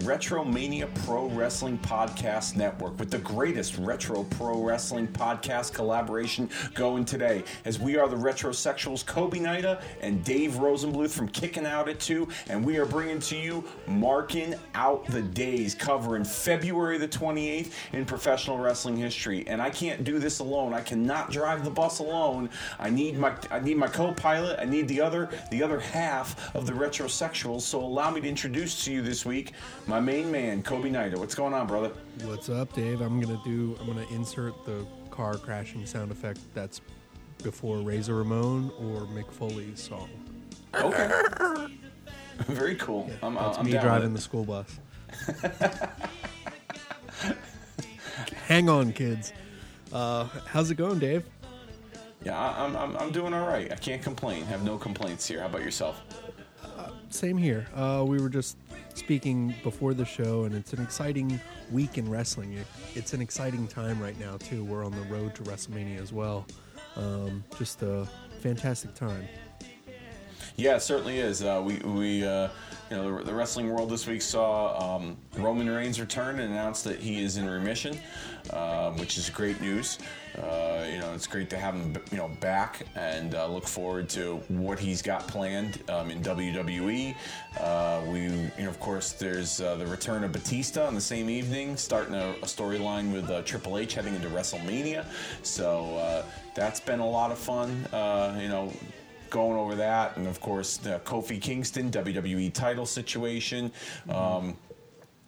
Retromania Pro Wrestling Podcast Network with the greatest retro pro wrestling podcast collaboration going today. As we are the retrosexuals Kobe Nida and Dave Rosenbluth from Kicking Out at 2, and we are bringing to you Marking Out the Days, covering February the 28th in professional wrestling history. And I can't do this alone. I cannot drive the bus alone. I need my I need my co-pilot. I need the other the other half of the retrosexuals. So allow me to introduce to you this week my main man, Kobe Nida. What's going on, brother? What's up, Dave? I'm gonna do. I'm gonna insert the car crashing sound effect that's before Razor Ramon or Mick Foley's song. Okay. Very cool. Yeah, I'm, that's I'm me driving the school bus. Hang on, kids. Uh, how's it going, Dave? Yeah, I- I'm, I'm, I'm doing all right. I can't complain. Have no complaints here. How about yourself? Same here. Uh, we were just speaking before the show, and it's an exciting week in wrestling. It, it's an exciting time right now too. We're on the road to WrestleMania as well. Um, just a fantastic time. Yeah, it certainly is. Uh, we we uh, you know the, the wrestling world this week saw um, Roman Reigns return and announced that he is in remission, um, which is great news. Uh, you know, it's great to have him you know back and uh, look forward to what he's got planned um, in WWE. Uh, we you know of course there's uh, the return of Batista on the same evening, starting a, a storyline with Triple H heading into WrestleMania. So that's been a lot of fun. You know going over that, and of course the Kofi Kingston WWE title situation. Um,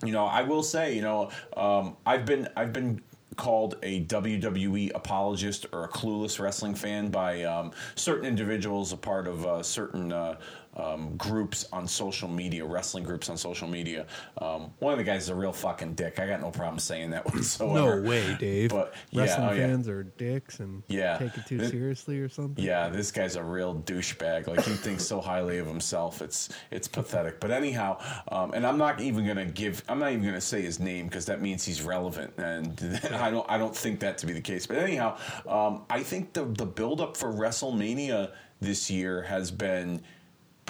you know, I will say, you know, um, I've been I've been called a WWE apologist or a clueless wrestling fan by um, certain individuals, a part of uh, certain. Uh, um, groups on social media, wrestling groups on social media. Um, one of the guys is a real fucking dick. I got no problem saying that whatsoever. No way, Dave. But yeah, Wrestling oh, yeah. fans are dicks and Yeah. take it too seriously or something. Yeah, this guy's a real douchebag. Like he thinks so highly of himself. It's it's pathetic. But anyhow, um, and I'm not even gonna give. I'm not even gonna say his name because that means he's relevant, and I don't. I don't think that to be the case. But anyhow, um, I think the the build up for WrestleMania this year has been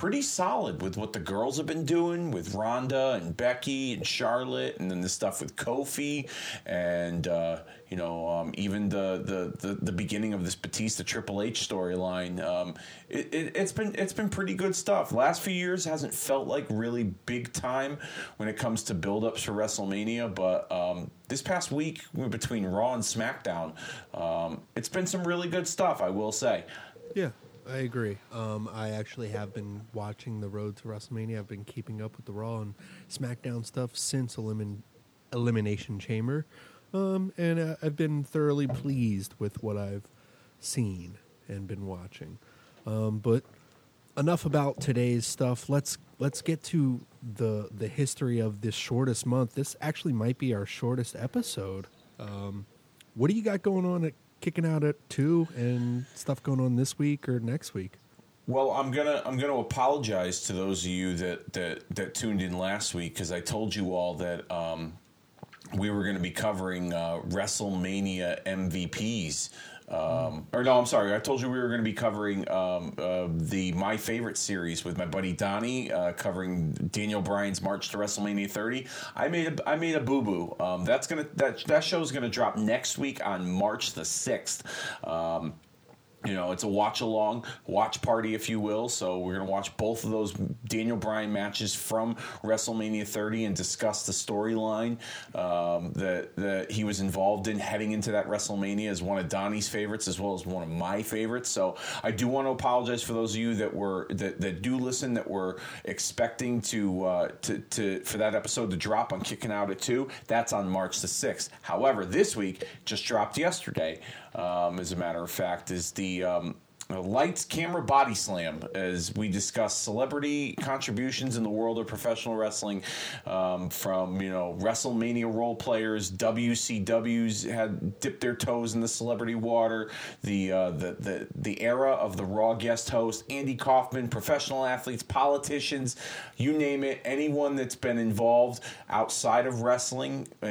pretty solid with what the girls have been doing with Ronda and Becky and Charlotte, and then the stuff with Kofi, and uh, you know um, even the, the the the beginning of this Batista Triple H storyline. Um, it, it, it's been it's been pretty good stuff. Last few years hasn't felt like really big time when it comes to build-ups for WrestleMania, but um, this past week between Raw and SmackDown, um, it's been some really good stuff. I will say. Yeah, I agree. Um, I actually have been watching the road to WrestleMania. I've been keeping up with the Raw and SmackDown stuff since Elimin- Elimination Chamber, um, and uh, I've been thoroughly pleased with what I've seen and been watching. Um, but enough about today's stuff. Let's let's get to the the history of this shortest month. This actually might be our shortest episode. Um, what do you got going on at kicking out at two and stuff going on this week or next week? Well, I'm gonna I'm gonna apologize to those of you that that, that tuned in last week because I told you all that um, we were going to be covering uh, WrestleMania MVPs. Um, or no, I'm sorry. I told you we were going to be covering um, uh, the my favorite series with my buddy Donnie, uh, covering Daniel Bryan's March to WrestleMania 30. I made a I made a boo boo. Um, that's gonna that that show is gonna drop next week on March the sixth. You know, it's a watch along, watch party, if you will. So we're going to watch both of those Daniel Bryan matches from WrestleMania 30 and discuss the storyline um, that that he was involved in heading into that WrestleMania as one of Donnie's favorites as well as one of my favorites. So I do want to apologize for those of you that were that, that do listen that were expecting to uh, to to for that episode to drop on Kicking Out at two. That's on March the sixth. However, this week just dropped yesterday. Um, as a matter of fact, is the um, Lights, Camera, Body Slam, as we discuss celebrity contributions in the world of professional wrestling, um, from you know WrestleMania role players, WCW's had dipped their toes in the celebrity water, the uh, the the the era of the Raw guest host, Andy Kaufman, professional athletes, politicians, you name it, anyone that's been involved outside of wrestling uh,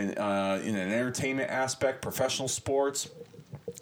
in an entertainment aspect, professional sports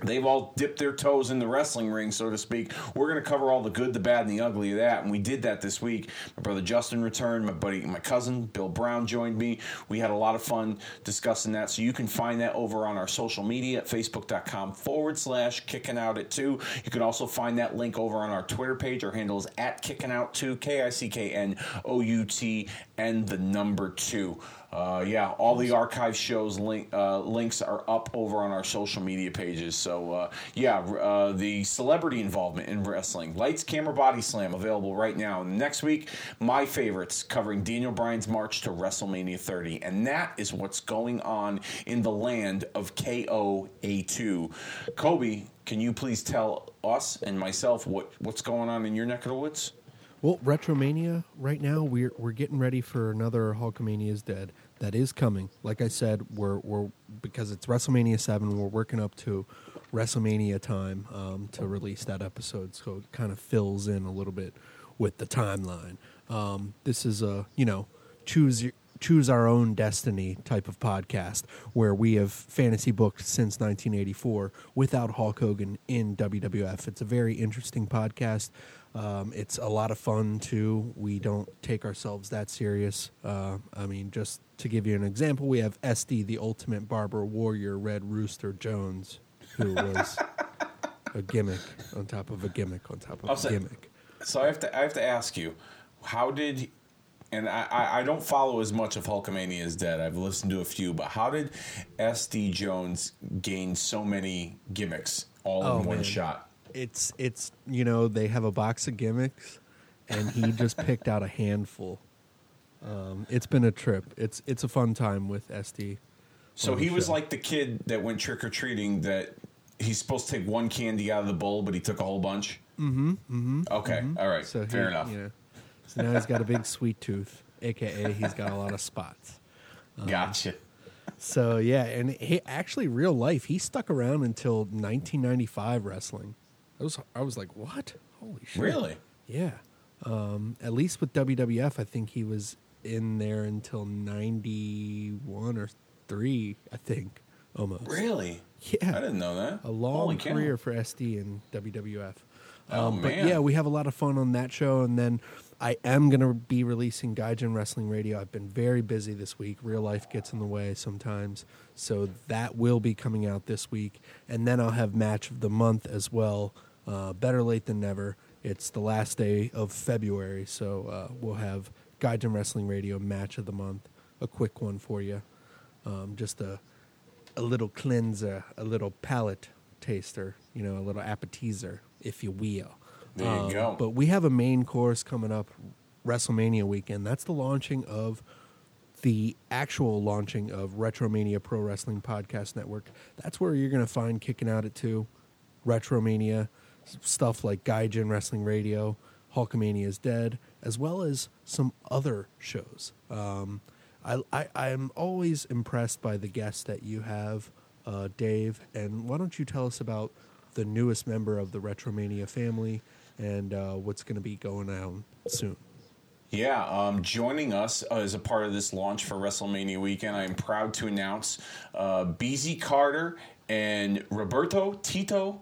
They've all dipped their toes in the wrestling ring, so to speak. We're going to cover all the good, the bad, and the ugly of that, and we did that this week. My brother Justin returned. My buddy, my cousin Bill Brown joined me. We had a lot of fun discussing that. So you can find that over on our social media at facebook.com forward slash kicking out at two. You can also find that link over on our Twitter page. Our handle is at kicking out two, K I C K N O U T, and the number two. Uh, yeah, all the archive shows link, uh, links are up over on our social media pages. So uh, yeah, uh, the celebrity involvement in wrestling, lights, camera, body slam, available right now. Next week, my favorites covering Daniel Bryan's march to WrestleMania 30, and that is what's going on in the land of KOA2. Kobe, can you please tell us and myself what what's going on in your neck of the woods? Well, Retromania right now we're we're getting ready for another Hulkamania is dead. That is coming. Like I said, we're we're because it's WrestleMania seven. We're working up to WrestleMania time um, to release that episode, so it kind of fills in a little bit with the timeline. Um, this is a you know choose choose our own destiny type of podcast where we have fantasy booked since 1984 without Hulk Hogan in WWF. It's a very interesting podcast. Um, it's a lot of fun too. We don't take ourselves that serious. Uh, I mean, just to give you an example, we have SD, the Ultimate Barber Warrior, Red Rooster Jones, who was a gimmick on top of a gimmick on top of a gimmick. So I have to I have to ask you, how did and I, I I don't follow as much of Hulkamania is Dead. I've listened to a few, but how did SD Jones gain so many gimmicks all Oh, in one man. shot? It's it's you know they have a box of gimmicks, and he just picked out a handful. Um, it's been a trip. It's it's a fun time with SD. So he was show. like the kid that went trick or treating that he's supposed to take one candy out of the bowl, but he took a whole bunch. Mm-hmm. Mm-hmm. Okay. All right. So Fair he, enough. You know, so now he's got a big sweet tooth, aka he's got a lot of spots. Gotcha. So yeah, and he actually real life he stuck around until 1995 wrestling. I was I was like, what? Holy shit! Really? Yeah. Um, at least with WWF, I think he was in there until 91 or three. I think almost. Really? Yeah. I didn't know that. a long Holy cow. career for SD and WWF. Oh, Um, but yeah, we have a lot of fun on that show, and then I am going to be releasing Gaijin Wrestling Radio. I've been very busy this week. Real life gets in the way sometimes, so that will be coming out this week, and then I'll have Match of the Month as well. Uh, better late than never. It's the last day of February, so uh, we'll have Gaijin Wrestling Radio Match of the Month, a quick one for you, um, just a a little cleanser, a little palate taster, you know, a little appetizer, if you will. There you Um, go. But we have a main course coming up WrestleMania weekend. That's the launching of the actual launching of Retromania Pro Wrestling Podcast Network. That's where you're going to find Kicking Out at 2, Retromania, stuff like Gaijin Wrestling Radio, Hulkamania is Dead, as well as some other shows. Um, I, I, I'm always impressed by the guests that you have, uh, Dave. And why don't you tell us about the newest member of the Retromania family and uh, what's going to be going on soon? Yeah, um, joining us uh, as a part of this launch for WrestleMania weekend, I am proud to announce uh, BZ Carter and Roberto Tito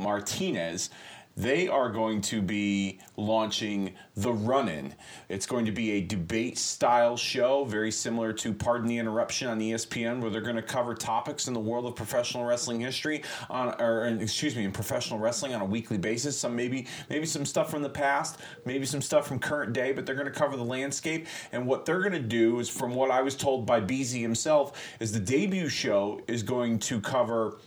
Martinez. They are going to be launching The Run In. It's going to be a debate style show, very similar to Pardon the Interruption on ESPN, where they're going to cover topics in the world of professional wrestling history, on, or excuse me, in professional wrestling on a weekly basis. Some maybe maybe some stuff from the past, maybe some stuff from current day, but they're going to cover the landscape. And what they're going to do is, from what I was told by BZ himself, is the debut show is going to cover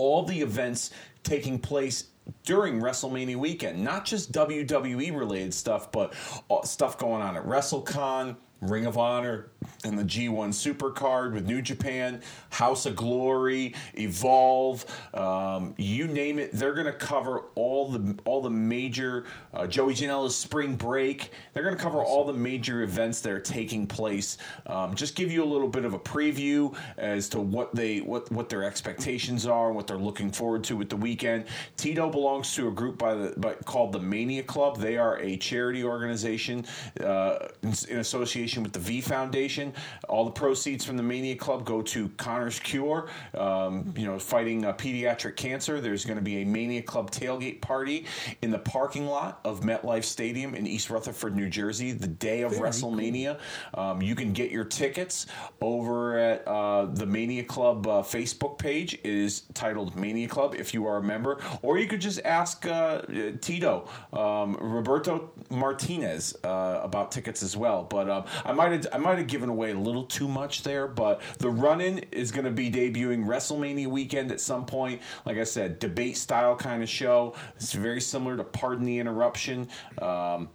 all the events taking place during WrestleMania weekend. Not just WWE related stuff, but uh, stuff going on at WrestleCon, Ring of Honor, and the G1 Supercard with New Japan, House of Glory, Evolve, um, you name it. They're going to cover all the all the major uh, Joey Janela's Spring Break. They're going to cover all the major events that are taking place. Um, just give you a little bit of a preview as to what they what what their expectations are and what they're looking forward to with the weekend. Tito belongs to a group by the by, called the Mania Club. They are a charity organization uh, in, in association foundation with the V Foundation. All the proceeds from the Mania Club go to Connor's Cure, um, you know, fighting uh, pediatric cancer. There's going to be a Mania Club tailgate party in the parking lot of MetLife Stadium in East Rutherford, New Jersey, the day of WrestleMania. Um, you can get your tickets over at uh, the Mania Club uh, Facebook page. It is titled Mania Club if you are a member, or you could just ask uh, Tito, um, Roberto Martinez, uh, about tickets as well. But um, I might have I might have given away a little too much there. But the run-in is going to be debuting WrestleMania weekend at some point. Like I said, debate style kind of show. It's very similar to Pardon the Interruption. Um,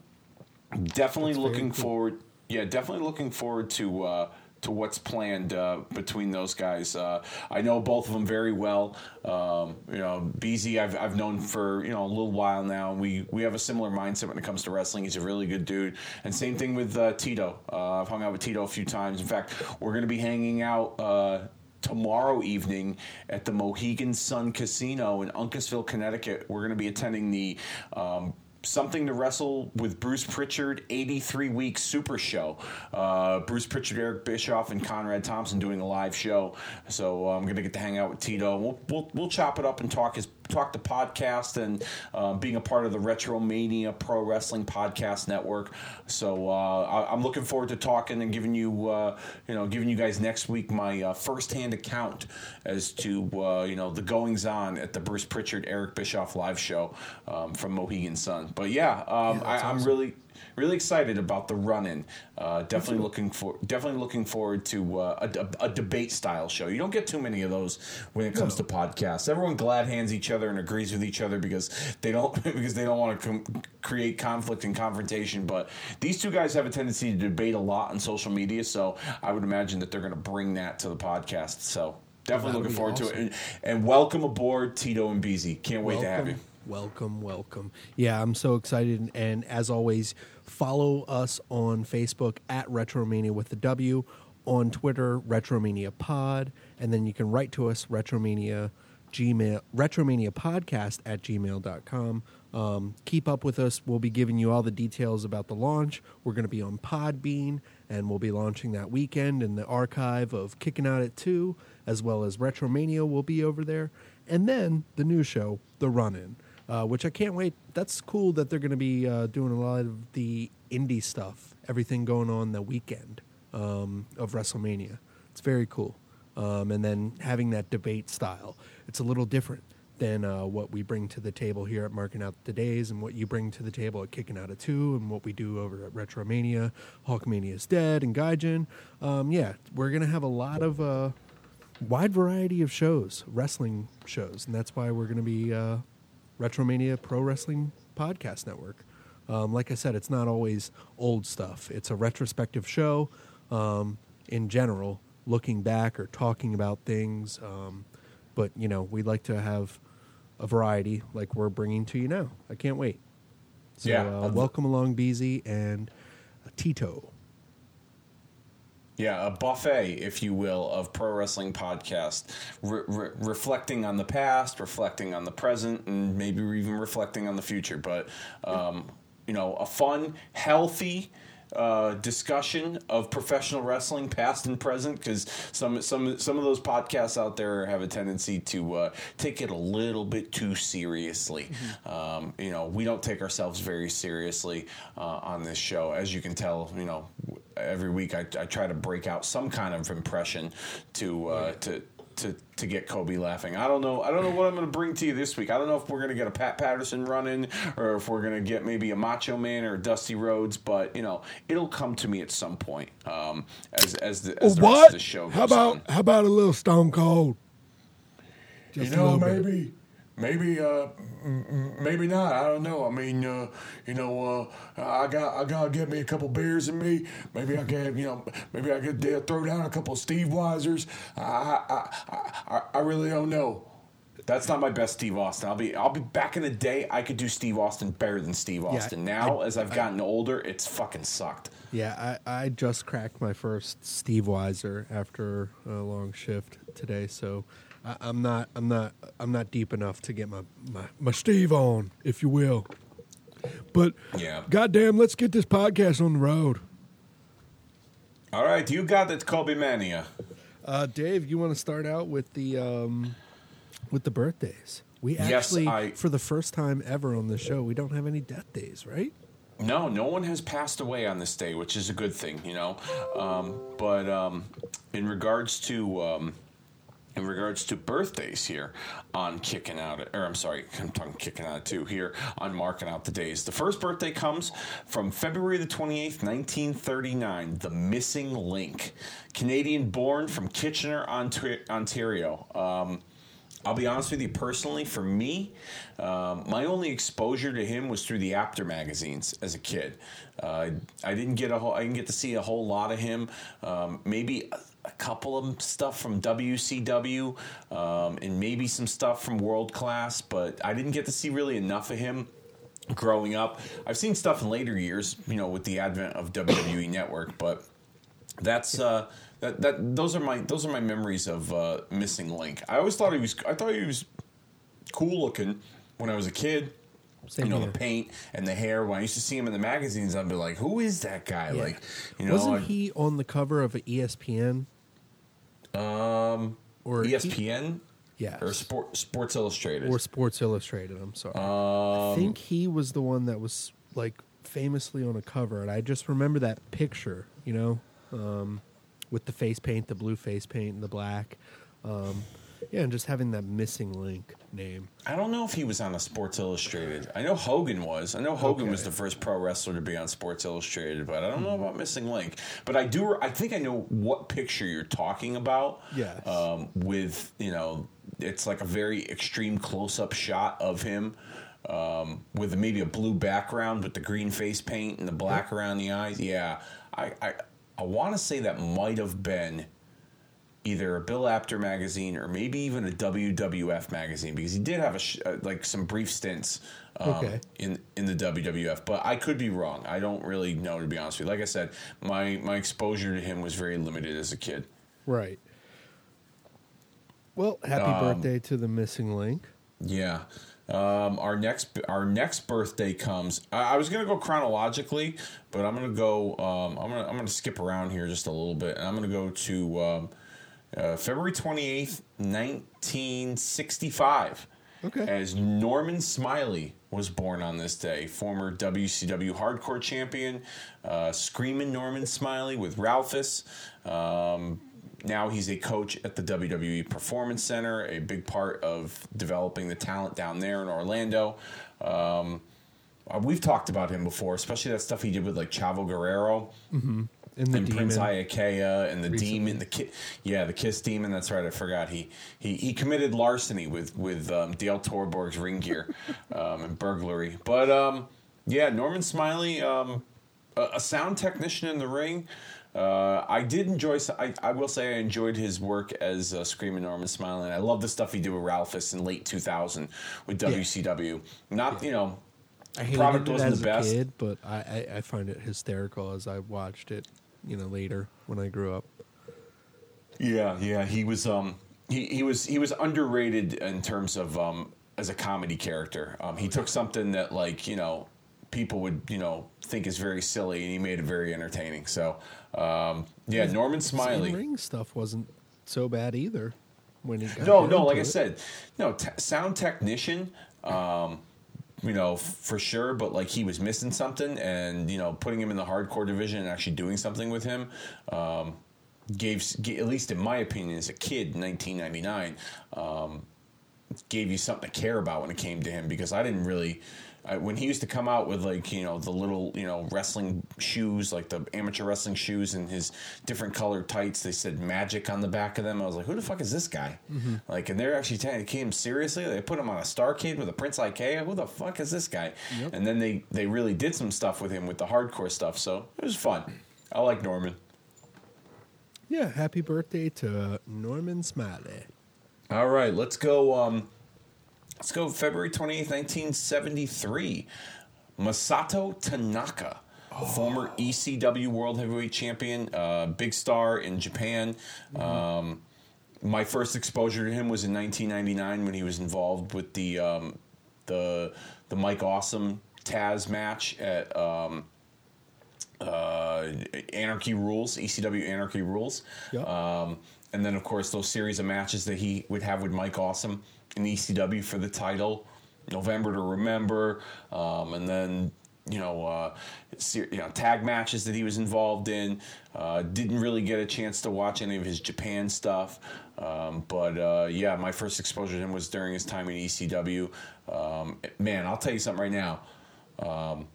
definitely That's looking cool. forward. Yeah, definitely looking forward to. Uh, to what's planned uh, between those guys, uh, I know both of them very well. Um, you know, BZ I've, I've known for you know a little while now. We we have a similar mindset when it comes to wrestling. He's a really good dude, and same thing with uh, Tito. Uh, I've hung out with Tito a few times. In fact, we're going to be hanging out. Uh, tomorrow evening at the Mohegan Sun Casino in Uncasville, Connecticut. We're going to be attending the um, Something to Wrestle with Bruce Pritchard 83 week super show. Uh, Bruce Pritchard, Eric Bischoff, and Conrad Thompson doing a live show. So uh, I'm going to get to hang out with Tito. We'll, we'll, we'll chop it up and talk his talk to podcast and uh, being a part of the Retromania Pro Wrestling Podcast Network. So uh, I, I'm looking forward to talking and giving you, uh, you know, giving you guys next week my uh, firsthand account as to uh, you know the goings on at the Bruce Pritchard Eric Bischoff live show um, from Mohegan Sun. But yeah, um, Yeah, I, awesome. really really excited about the run-in. Uh, definitely looking for definitely looking forward to uh, a, a debate style show. You don't get too many of those when it comes to podcasts. Everyone glad hands each other and agrees with each other because they don't because they don't want to com- create conflict and confrontation. But these two guys have a tendency to debate a lot on social media, so I would imagine that they're going to bring that to the podcast. So definitely looking forward to it. And, and welcome aboard, Tito and BZ. Can't wait to have you. Welcome, welcome. Yeah, I'm so excited. And as always, follow us on Facebook at Retromania with the W, on Twitter, Retromania Pod, and then you can write to us, Retromania Gmail, Retromania Podcast at gmail.com. Um, keep up with us. We'll be giving you all the details about the launch. We're going to be on Podbean, and we'll be launching that weekend. And the archive of Kicking Out at 2, as well as Retromania, will be over there. And then the new show, The Run In, uh, which I can't wait. That's cool that they're going to be uh, doing a lot of the indie stuff, everything going on the weekend um, of WrestleMania. It's very cool. Um, and then having that debate style, it's a little different than uh, what we bring to the table here at Marking Out the Days and what you bring to the table at Kicking Out of Two and what we do over at Retromania, Hulkamania is Dead, and Gaijin. Um, yeah, we're going to have a lot of uh, wide variety of shows, wrestling shows, and that's why we're going to be uh, Retromania Pro Wrestling Podcast Network. Um, like I said, it's not always old stuff. It's a retrospective show um, in general, looking back or talking about things. Um, but you know, we'd like to have a variety, like we're bringing to you now. I can't wait. So, Yeah, uh, welcome along, BZ and Tito. Yeah, a buffet, if you will, of pro wrestling podcast, re- re- reflecting on the past, reflecting on the present, and maybe even reflecting on the future. But um, you know, a fun, healthy uh, discussion of professional wrestling, past and present, because some some some of those podcasts out there have a tendency to uh, take it a little bit too seriously. Um, you know, we don't take ourselves very seriously uh, on this show, as you can tell. You know, every week I, I try to break out some kind of impression to uh, to. To, to get Kobe laughing, I don't know. I don't know what I'm going to bring to you this week. I don't know if we're going to get a Pat Patterson running, or if we're going to get maybe a Macho Man or a Dusty Rhodes. But you know, it'll come to me at some point um, as as the, as the rest of the show goes How about on. how about a little Stone Cold? Just you a know, little bit. Maybe, maybe, uh, maybe not. I don't know. I mean, uh, you know, uh, I got, I gotta get me a couple beers in me. Maybe I can, you know, maybe I could throw down a couple Steve Weisers. I, I, I, I, I really don't know. That's not my best Steve Austin. I'll be I'll be back in the day. I could do Steve Austin better than Steve Austin. now, as I've gotten older, it's fucking sucked. Yeah, I, I just cracked my first Steve Weiser after a long shift today, so I, I'm not I'm not I'm not deep enough to get my, my my Steve on, if you will. But Yeah. goddamn, let's get this podcast on the road. All right, you got it, Kobe Mania. Uh, Dave, you want to start out with the um, with the birthdays? We Yes, actually, I- for the first time ever on the show, we don't have any death days, right? No, no one has passed away on this day, which is a good thing, you know. Um, but um, in regards to um, in regards to birthdays here on kicking out, or I'm sorry, I'm talking kicking out too here on marking out the days. The first birthday comes from February the 28th, 1939. The Missing Link, Canadian born from Kitchener, Ontario. Um, I'll be honest with you personally. For me, um, my only exposure to him was through the Apter magazines as a kid. Uh, I didn't get a whole. I didn't get to see a whole lot of him. Um, maybe a, couple of stuff from WCW, um, and maybe some stuff from World Class, but I didn't get to see really enough of him growing up. I've seen stuff in later years, you know, with the advent of WWE Network, but that's uh, that that those are my those are my memories of uh, missing Link. I always thought he was I thought he was cool looking when I was a kid. Same you know here. the paint and the hair. When I used to see him in the magazines, I'd be like, "Who is that guy?" Yeah. Like, you know, Wasn't he on the cover of E a ESPN? Um, Or ESPN yeah, or Sport, Sports Illustrated. or Sports Illustrated. I'm sorry. um, I think he was the one that was like famously on a cover, and I just remember that picture, you know, um, with the face paint, the blue face paint, and the black. Um, yeah, and just having that missing link name. I don't know if he was on a Sports Illustrated. I know Hogan was. I know Hogan was the first pro wrestler to be on Sports Illustrated, but I don't know about Missing Link. But I do. I think I know what picture you're talking about. Yes. Um, with you know, it's like a very extreme close-up shot of him. Um, with maybe a blue background with the green face paint and the black around the eyes. Yeah, I I, I want to say that might have been either a Bill Apter magazine or maybe even a WWF magazine because he did have a sh- uh, like some brief stints um, Okay. in in the WWF. But I could be wrong. I don't really know to be honest with you. Like I said, my my exposure to him was very limited as a kid. Right. Well, happy Um, birthday to the missing link. Yeah. Um, our next our next birthday comes. I, I was gonna go chronologically, but I'm gonna go. Um, I'm gonna I'm gonna skip around here just a little bit, and I'm gonna go to um, uh, February 28th, 1965. Okay. As Norman Smiley was born on this day, former WCW Hardcore Champion, uh, Screaming Norman Smiley with Ralphus. Um, now he's a coach at the WWE Performance Center, a big part of developing the talent down there in Orlando. Um, uh, we've talked about him before, especially that stuff he did with like Chavo Guerrero And the and demon. Prince Iaukea and the Recently. demon, the ki- yeah, the Kiss demon. That's right. I forgot he he, he committed larceny with with um, Dale Torborg's ring gear um, and burglary. But um, yeah, Norman Smiley, um, a, a sound technician in the ring. Uh, I did enjoy. I will say I enjoyed his work as uh, Screaming Norman Smiley. I love the stuff he did with Ralphus in late 2000 with WCW. Not you know. I hated product it wasn't as the a best. kid, but I, I, I find it hysterical as I watched it, you know, later when I grew up. Yeah, yeah, he was um he, he was he was underrated in terms of um as a comedy character. Um, he took something that like you know people would you know think is very silly and he made it very entertaining. So um, yeah, Norman Smiley. ring stuff wasn't so bad either. When he got No, no, like I said, no t- sound technician. Um, you know, f- for sure, but like he was missing something, and you know, putting him in the hardcore division and actually doing something with him um, gave, at least in my opinion, as a kid in 1999, um, gave you something to care about when it came to him because I didn't really. I, when he used to come out with like you know the little you know wrestling shoes like the amateur wrestling shoes and his different colored tights they said magic on the back of them. I was like who the fuck is this guy? Like and they're actually taking him seriously. They put him on a Starcade with a Prince Iaukea who the fuck is this guy? And then they they really did some stuff with him with the hardcore stuff so it was fun. I like Norman. Yeah, happy birthday to Norman Smiley. All right, let's go. Um, let's go. February twenty eighth, nineteen seventy three. Masato Tanaka, former ECW World Heavyweight Champion, uh, big star in Japan. Um, my first exposure to him was in 1999 when he was involved with the um, the the Mike Awesome Taz match at um, uh, Anarchy Rulz, ECW Anarchy Rulz. Yep. Um, and then, of course, those series of matches that he would have with Mike Awesome in ECW for the title, November to Remember, um, and then you know, uh, you know, tag matches that he was involved in. Uh, didn't really get a chance to watch any of his Japan stuff, um, but uh, yeah, my first exposure to him was during his time in ECW. Um, man, I'll tell you something right now. Um,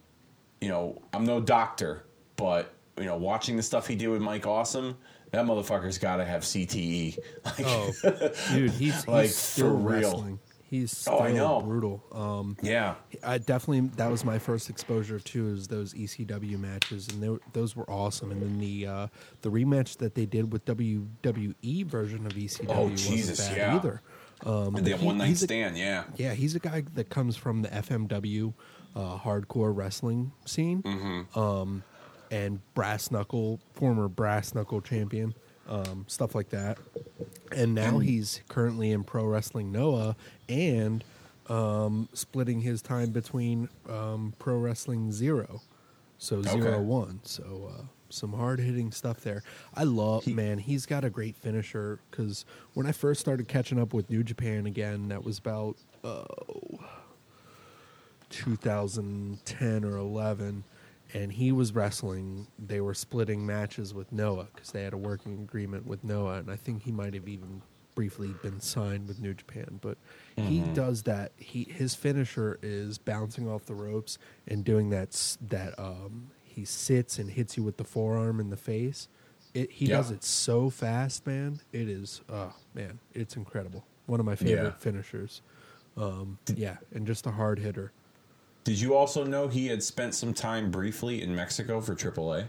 you know, I'm no doctor, but you know, watching the stuff he did with Mike Awesome, that motherfucker's got to have CTE. Like, Oh, dude, he's, he's Like, still for real. wrestling. He's still Oh, I know. brutal. Um, yeah, I definitely that was my first exposure to is those ECW matches, and they, those were awesome. And then the uh, the rematch that they did with WWE version of ECW Oh, wasn't Jesus, bad yeah. either. Um, and they have he- one night he's a- stand. yeah, yeah, he's a guy that comes from the FMW uh, hardcore wrestling scene, Mm-hmm. um, and brass knuckle, former brass knuckle champion, um, stuff like that. And now he's currently in pro wrestling Noah and um, splitting his time between um, pro wrestling Zero, so zero Okay. one. So uh, some hard hitting stuff there. I love He- man. He's got a great finisher because when I first started catching up with New Japan again, that was about oh, 2010 or 11 and he was wrestling they were splitting matches with noah because they had a working agreement with noah and i think he might have even briefly been signed with new japan but he does that. He his finisher is bouncing off the ropes and doing that that um he sits and hits you with the forearm in the face. It, he Yeah. does it so fast man. It is oh man it's incredible. One of my favorite Yeah. finishers. Um, yeah and just a hard hitter Did you also know he had spent some time briefly in Mexico for AAA?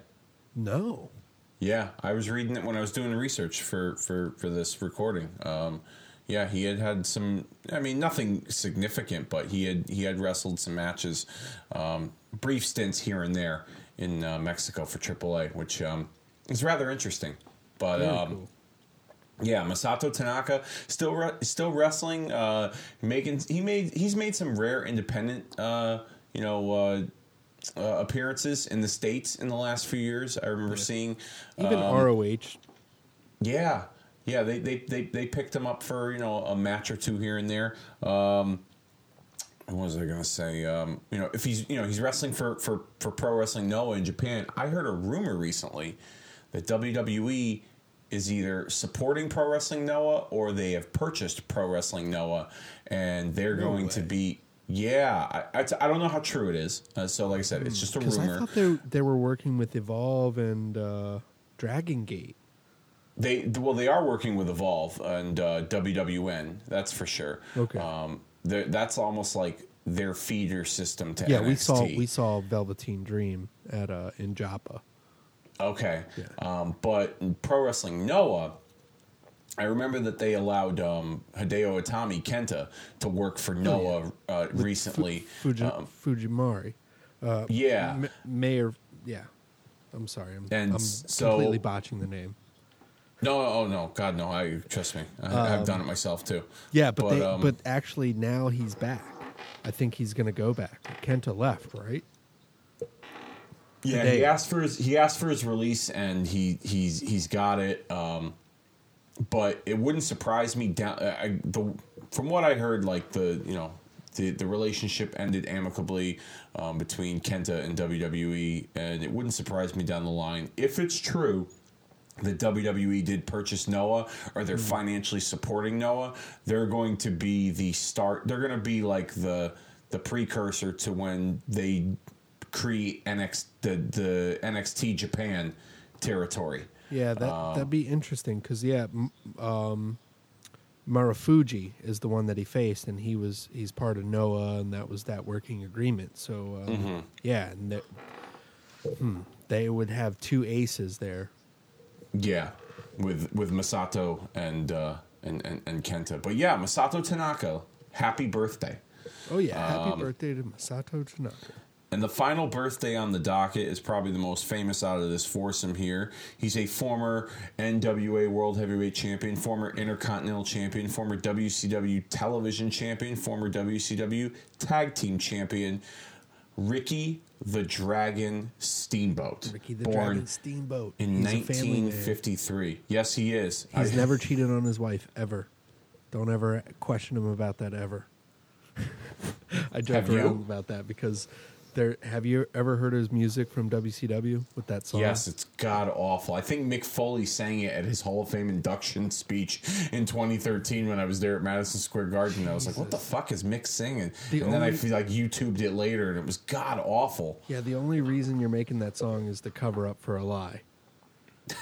no Yeah, I was reading it when I was doing research for for for this recording. Um, yeah, he had had some. I mean, nothing significant, but he had he had wrestled some matches, um, brief stints here and there in uh, Mexico for AAA, which um, is rather interesting. But um, cool. yeah, Masato Tanaka still re- still wrestling, uh, making he made he's made some rare independent uh, you know uh, uh, appearances in the states in the last few years. I remember seeing even um, roh yeah, yeah, they, they they they picked him up for you know a match or two here and there. Um, what was I gonna say? Um, you know, if he's you know he's wrestling for for for Pro Wrestling Noah in Japan. I heard a rumor recently that WWE is either supporting Pro Wrestling Noah or they have purchased Pro Wrestling Noah, and they're No going to be. Yeah, I, I, I don't know how true it is. Uh, so, like I said, it's just a because I rumor. thought they they were working with Evolve and uh, Dragon Gate. They well, they are working with Evolve and uh, WWN. That's for sure. Okay. Um, they're- that's almost like their feeder system to Yeah, NXT. we saw we saw Velveteen Dream at uh, in Joppa. Okay. Um, but in Pro Wrestling Noah, I remember that they allowed um, Hideo Itami Kenta to work for Noah uh, recently. Fu- Fuji, Um, Fujimori, yeah. M- Mayor. Yeah, I'm sorry, I'm, And I'm so- completely botching the name. No, oh no, God no! I trust me, I, I've done it myself too. Um, Yeah, but, they um, but actually now he's back. I think he's going to go back. Kenta left, right? Yeah, today. he asked for his he asked for his release, and he he's he's got it. Um, but it wouldn't surprise me down. uh, I, the from what I heard, like the you know the the relationship ended amicably um, between Kenta and WWE, and it wouldn't surprise me down the line if it's true that WWE did purchase Noah or they're financially supporting Noah, they're going to be the start. They're going to be like the the precursor to when they create NXT the the NXT Japan territory. Yeah, that Um, that'd be interesting because yeah, um, Marufuji is the one that he faced, and he was he's part of Noah, and that was that working agreement. So um, Mm-hmm. yeah, and that, hmm, they would have two aces there. Yeah, with with Masato and uh, and, and and Kenta. But yeah, Masato Tanaka, happy birthday. Oh yeah, happy Um, birthday to Masato Tanaka. And the final birthday on the docket is probably the most famous out of this foursome here. He's a former NWA World Heavyweight Champion, former Intercontinental Champion, former WCW Television Champion, former WCW Tag Team Champion. Ricky the Dragon Steamboat. Ricky the born Dragon Steamboat. in He's a family man. 1953. Yes, he is. He's I- never cheated on his wife ever. Don't ever question him about that ever. I joke around about that because there. Have you ever heard his music from WCW with that song? Yes, it's god awful. I think Mick Foley sang it at his Hall of Fame induction speech in 2013 when I was there at Madison Square Garden. I was like, "What the fuck is Mick singing?" The and then I feel like YouTubed it later, and it was god awful. Yeah, the only reason you're making that song is to cover up for a lie.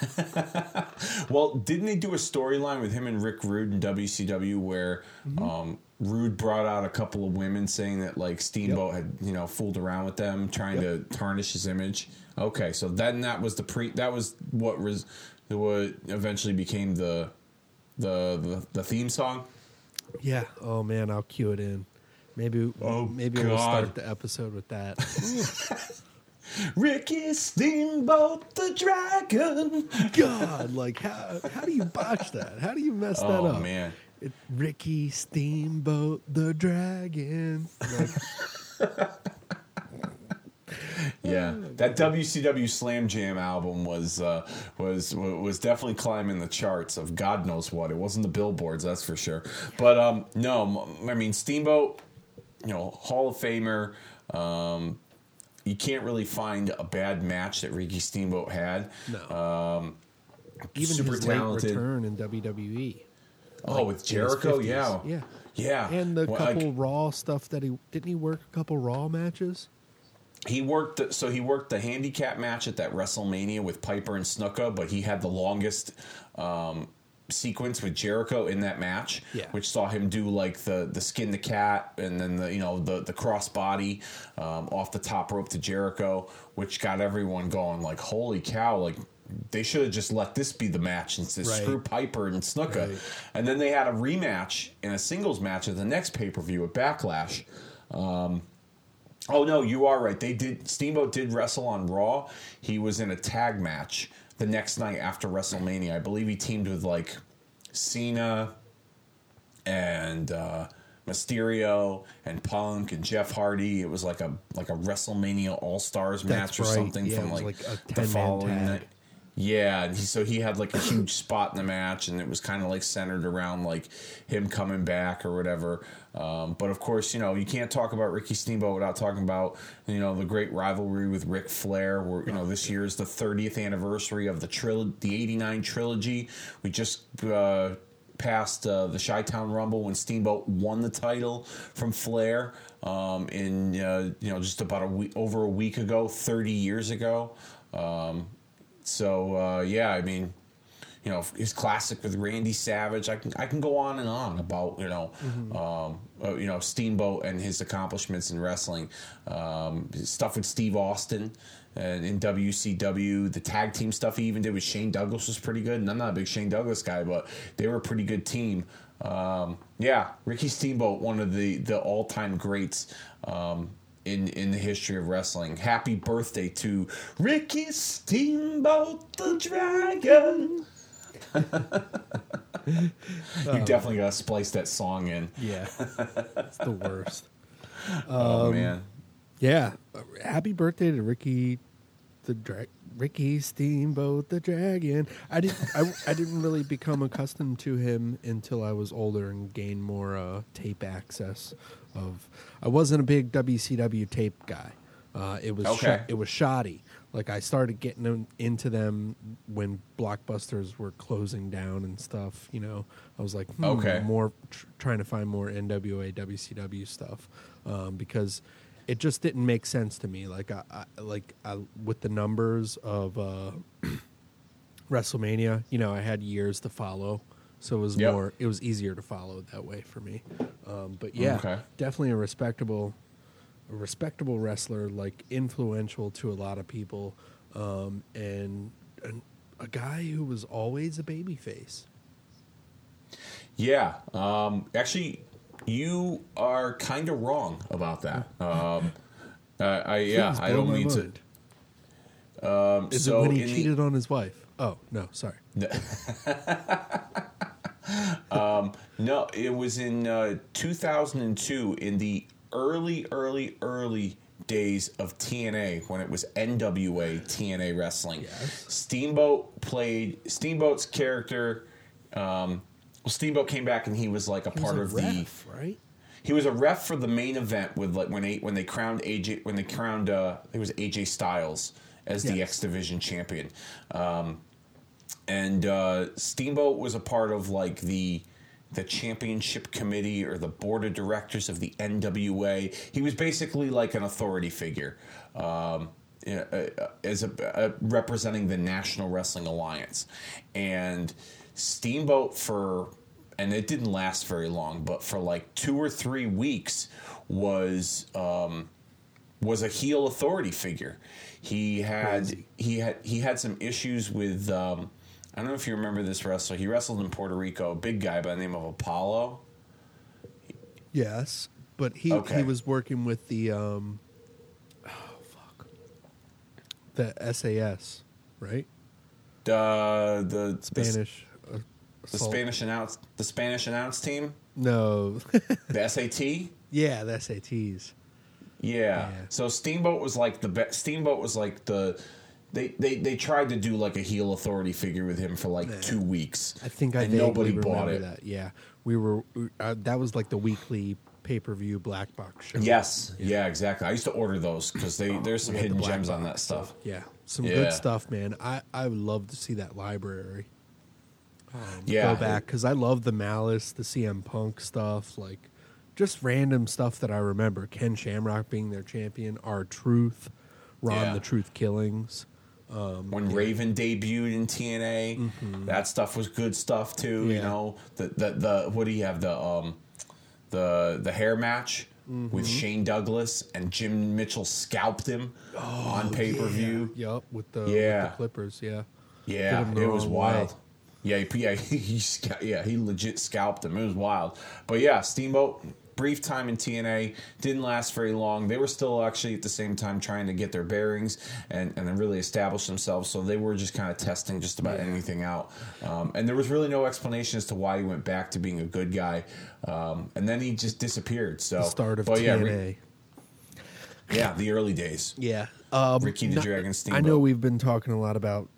Well, didn't they do a storyline with him and Rick Rude in WCW where Mm-hmm. um, Rude brought out a couple of women saying that like Steamboat had you know fooled around with them, trying to tarnish his image? Okay, so then that was the pre. That was what was what eventually became the the the, the theme song. Yeah. Oh man, I'll cue it in. Maybe. Oh, maybe we'll start the episode with that. Ricky Steamboat the Dragon. God, like how how do you botch that? How do you mess that Oh up? man. It, Ricky Steamboat the Dragon. Like, Yeah, that WCW Slam Jam album was uh, was was definitely climbing the charts of God knows what. It wasn't the billboards, that's for sure. But um, no, I mean Steamboat, you know, Hall of Famer. Um, you can't really find a bad match that Ricky Steamboat had. No. Um, even super his talented. late return in WWE. Oh, like, with Jericho, yeah, Yeah. yeah, And the Well, like- couple Raw stuff that he didn't he work a couple Raw matches? He worked the, so he worked the handicap match at that WrestleMania with Piper and Snuka, but he had the longest um, sequence with Jericho in that match, Yeah. which saw him do like the the skin the cat and then the you know the the crossbody um, off the top rope to Jericho, which got everyone going like holy cow like. They should have just let this be the match instead Right. screw Piper and Snuka. Right. And then they had a rematch in a singles match at the next pay per view at Backlash. Oh no, you are right. They did. Steamboat did wrestle on Raw. He was in a tag match the next night after WrestleMania. I believe he teamed with like Cena and uh, Mysterio and Punk and Jeff Hardy. It was like a like a WrestleMania All Stars That's match or right. something Yeah, from like, like a the following night. Yeah, so he had like a huge spot in the match, and it was kind of like centered around like him coming back or whatever. Um, but of course, you know, you can't talk about Ricky Steamboat without talking about you know the great rivalry with Ric Flair. Where you know this year is the 30th anniversary of the tril- the '89 trilogy. We just uh, passed uh, the Chi-Town Rumble when Steamboat won the title from Flair um, in uh, you know just about a week over a week ago, 30 years ago. Um, so uh, yeah, I mean, you know, his classic with Randy Savage. I can I can go on and on about you know, um, uh, you know Steamboat and his accomplishments in wrestling. Um, stuff with Steve Austin and in WCW, the tag team stuff he even did with Shane Douglas was pretty good. And I'm not a big Shane Douglas guy, but they were a pretty good team. Um, yeah, Ricky Steamboat, one of the the all time greats. Um, in, in the history of wrestling. Happy birthday to Ricky Steamboat the Dragon. you definitely got to splice that song in. Yeah, it's the worst. oh Um, man. Yeah, happy birthday to Ricky, the dra- Ricky Steamboat the Dragon. I didn't I, I didn't really become accustomed to him until I was older and gained more uh, tape access. Of I wasn't a big WCW tape guy. Uh, it was Okay. sho- it was shoddy. Like I started getting them- into them when blockbusters were closing down and stuff. You know, I was like, hmm, Okay. more tr- trying to find more NWA WCW stuff um, because it just didn't make sense to me. Like I, I like I, with the numbers of uh, WrestleMania, you know, I had years to follow, so it was Yep. more. It was easier to follow that way for me. Um, but yeah, Okay. definitely a respectable, a respectable wrestler, like influential to a lot of people, um, and, and a guy who was always a babyface. Yeah. Um, actually, you are kind of wrong about that. Um, uh, I yeah, I don't mean mind. to. Um, Is so it when he in the- cheated on his wife? Oh no, sorry. No, it was in uh, 2002 in the early, early, early days of TNA when it was NWA TNA Wrestling. Yes. Steamboat played Steamboat's character. Um, well, Steamboat came back and he was like a He was part a of ref, right? he was a ref for the main event with like when they when they crowned AJ when they crowned uh it was AJ Styles as the Yes. X Division champion. Um and uh Steamboat was a part of like the the championship committee or the board of directors of the NWA. He was basically like an authority figure. Um uh, uh, as a, uh, representing the National Wrestling Alliance, and Steamboat for and it didn't last very long, but for like two or three weeks was um, was a heel authority figure. He had Crazy. he had he had some issues with um, I don't know if you remember this wrestler. He wrestled in Puerto Rico, a big guy by the name of Apollo. Yes, but he Okay. he was working with the um, oh fuck, the SAS, right? The the Spanish. uh, the Spanish announce the Spanish announce team, No, the SAT. yeah, the SATs. Yeah. Yeah. So Steamboat was like the be- Steamboat was like the they, they they tried to do like a heel authority figure with him for like Nah. two weeks. I think I and nobody remember bought it. that. Yeah, we were. Uh, that was like the weekly pay per view black box show. Yes. Yeah. Exactly. I used to order those because they there's some We had the hidden black gems on that stuff. Yeah, some Yeah. good stuff, man. I I would love to see that library. Um, Yeah. go back because I love the Malice, the CM Punk stuff, like just random stuff that I remember. Ken Shamrock being their champion, R-Truth, Ron Yeah. the Truth Killings. When Raven debuted in TNA, that stuff was good stuff too. You Mm-hmm. Know, the, the the what do you have the um the the hair match Mm-hmm. with Shane Douglas and Jim Mitchell scalped him on pay per view. Yup, with the, Yeah. with the Clippers. Yeah, Yeah, Did him the it was wild. way. Yeah, he, yeah, he, sca- yeah, he legit scalped him. It was wild. But yeah, Steamboat, brief time in TNA, didn't last very long. They were still actually at the same time trying to get their bearings and, and then really establish themselves. So they were just kind of testing just about anything out. Um, and there was really no explanation as to why he went back to being a good guy. Um, and then he just disappeared. So the start of but TNA. Yeah, Ri- yeah, the early days. Yeah. Um, Ricky the Dragon I know we've been talking a lot about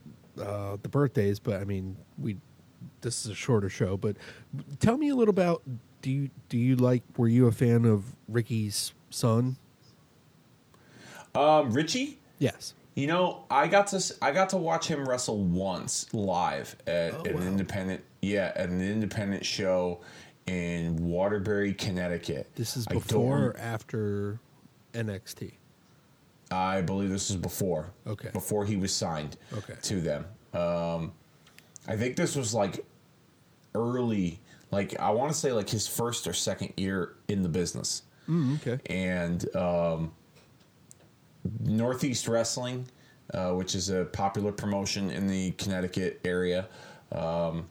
uh, the birthdays, but I mean, we this is a shorter show. But tell me a little about do you do you like? Were you a fan of Ricky's son? Um, Richie? Yes. You know, I got to s- I got to watch him wrestle once live at, Oh, at an independent yeah at an independent show in Waterbury, Connecticut. This is before or after NXT. I believe this was before. Okay. Before he was signed. Okay. To them. Um, I think this was like early, like I want to say like his first or second year in the business. Mm, okay. and um, Northeast Wrestling, uh, which is a popular promotion in the Connecticut area. Um,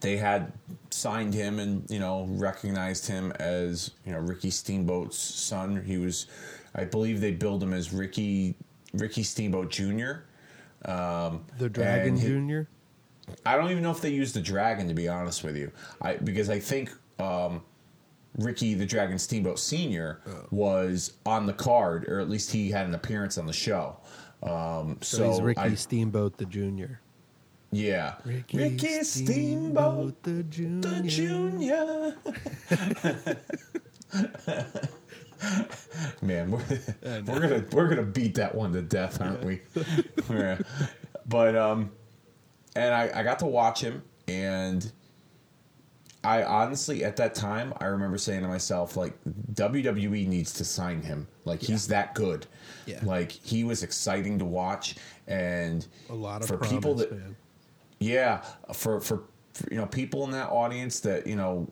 they had signed him and you know recognized him as you know Ricky Steamboat's son. He was, I believe, they billed him as Ricky Ricky Steamboat Jr. Um, The Dragon Junior. I don't even know if they used the dragon to be honest with you. I because I think um, Ricky the Dragon Steamboat Senior Oh. was on the card, or at least he had an appearance on the show. Um, so So, he's Ricky I, Steamboat the Junior. yeah, Ricky Steamboat the Junior. the Junior. Man, we're, we're gonna we're gonna beat that one to death, aren't we? But um, and I, I got to watch him, and I honestly at that time I remember saying to myself like WWE needs to sign him. Like he's that good. Yeah. Like he was exciting to watch, and A lot of for promise, people that man. yeah, for, for for you know people in that audience that you know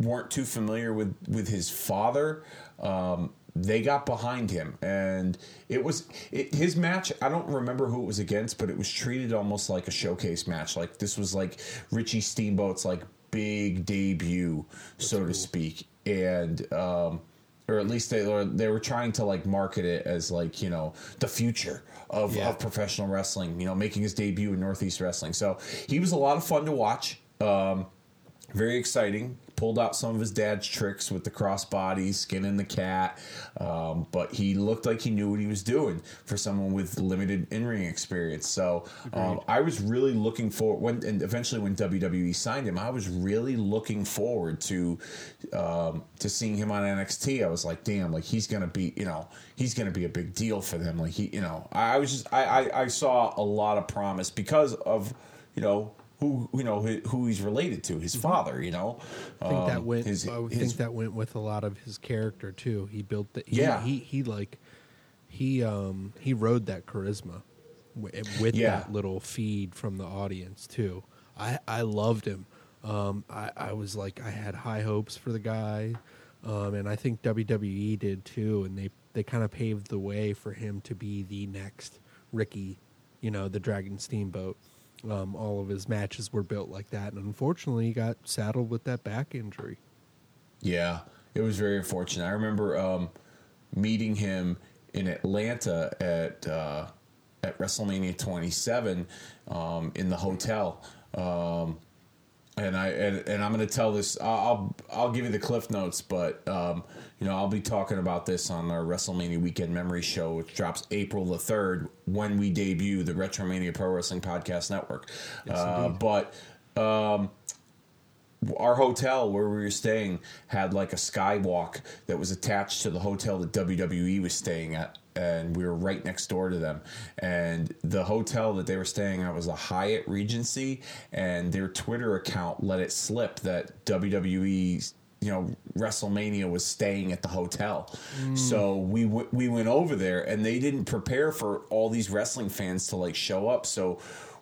weren't too familiar with with his father, um, they got behind him, and it was it, his match. I don't remember who it was against, but it was treated almost like a showcase match. Like this was like Richie Steamboat's like big debut, so to speak, and. Um, or at least they were they were trying to like market it as like you know the future of, Yeah. of professional wrestling. You know, making his debut in Northeast Wrestling. So he was a lot of fun to watch. Um, very exciting. Pulled out some of his dad's tricks with the crossbody, skinning the cat, um, but he looked like he knew what he was doing for someone with limited in ring experience. So um, I was really looking forward when, and eventually when WWE signed him, I was really looking forward to um, to seeing him on NXT. I was like, damn, like he's gonna be, you know, he's gonna be a big deal for them. Like he, you know, I, I was just, I, I, I saw a lot of promise because of, you know. Who you know who who he's related to? His father, you know. I think that Um, went. his- I would his- think that went with a lot of his character too. He built the. He, Yeah. He he like he um he rode that charisma with Yeah. that little feed from the audience too. I I loved him. Um, I I was like I had high hopes for the guy, um, and I think WWE did too. And they they kind of paved the way for him to be the next Ricky, you know, the Dragon Steamboat. Um, all of his matches were built like that, and unfortunately, he got saddled with that back injury. Yeah, it was very unfortunate. I remember um, meeting him in Atlanta at uh, at WrestleMania 27 um, in the hotel. Um, and I and, and I'm going to tell this. I'll I'll- give you the cliff notes, but um, you know I'll be talking about this on our WrestleMania Weekend Memory Show, which drops April the third when we debut the Retromania Pro Wrestling Podcast Network. uh, but um, our hotel where we were staying had like a skywalk that was attached to the hotel that WWE was staying at and we were right next door to them. And the hotel that they were staying at was a Hyatt Regency and their Twitter account let it slip that WWE you know WrestleMania was staying at the hotel. Hmm. So we w- we went over there and they didn't prepare for all these wrestling fans to like show up. So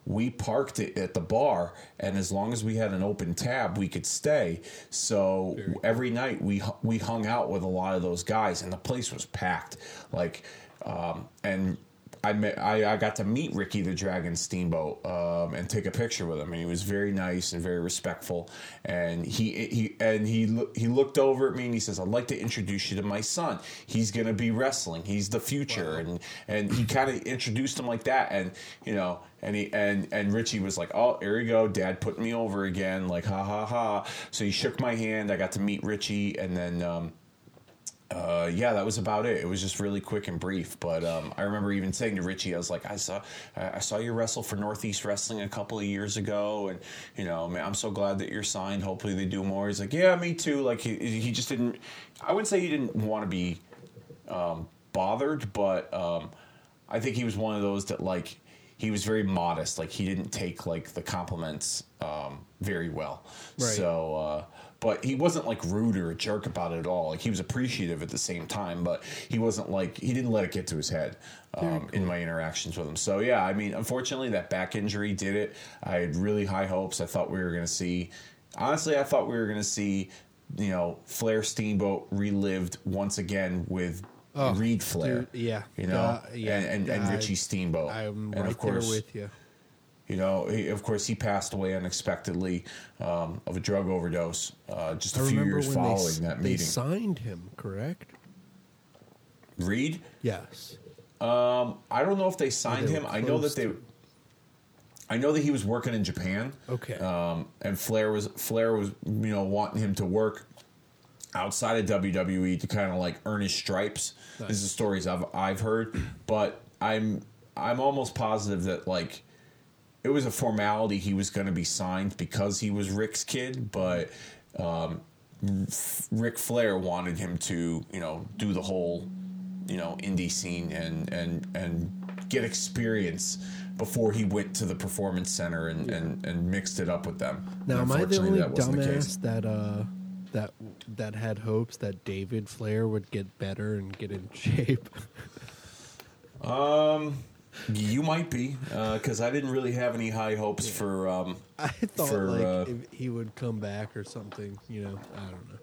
we parked it at the bar and as long as we had an open tab we could stay. So every night we we hung out with a lot of those guys and the place was packed. Like um, and I, met, I I got to meet Ricky the Dragon Steamboat um, and take a picture with him, and he was very nice and very respectful. And he he and he loo- he looked over at me and he says, "I'd like to introduce you to my son. He's gonna be wrestling. He's the future." And and he kind of introduced him like that, and you know, and he and and Richie was like, "Oh, here you go, Dad, putting me over again." Like ha ha ha. So he shook my hand. I got to meet Richie, and then. Um, uh, yeah, that was about it. It was just really quick and brief. But um, I remember even saying to Richie, I was like, I saw, I saw you wrestle for Northeast Wrestling a couple of years ago, and you know, man, I'm so glad that you're signed. Hopefully, they do more. He's like, yeah, me too. Like he, he just didn't. I wouldn't say he didn't want to be um, bothered, but um, I think he was one of those that like he was very modest. Like he didn't take like the compliments um, very well. Right. So, uh, but he wasn't like rude or a jerk about it at all. Like he was appreciative at the same time, but he wasn't like he didn't let it get to his head um, in my interactions with him. So yeah, I mean, unfortunately, that back injury did it. I had really high hopes. I thought we were going to see. Honestly, I thought we were going to see, you know, Flair Steamboat relived once again with Oh, Reed Flair. dude, yeah. you know, Uh, yeah, and and, and Richie Steamboat. I'm and right there with you. You know, he, of course, he passed away unexpectedly um, of a drug overdose uh, just a I few years they, following s- that they meeting. signed him, correct? Reed, Yes. um, I don't know if they signed they him. I know that they. to. I know that he was working in Japan. Okay. Um, and Flair was Flair was you know wanting him to work outside of WWE to kind of like earn his stripes. This is stories I've I've heard, but I'm I'm almost positive that like it was a formality he was going to be signed because he was Rick's kid, but um, Ric Flair wanted him to you know do the whole you know indie scene and and and get experience before he went to the performance center and and, and mixed it up with them. Now, am I the unfortunately, only that wasn't the case. dumbass that uh that that had hopes that David Flair would get better and get in shape? Um, you might be because I didn't really have any high hopes for. Um, I thought For, like uh, if he would come back or something. You know, I don't know.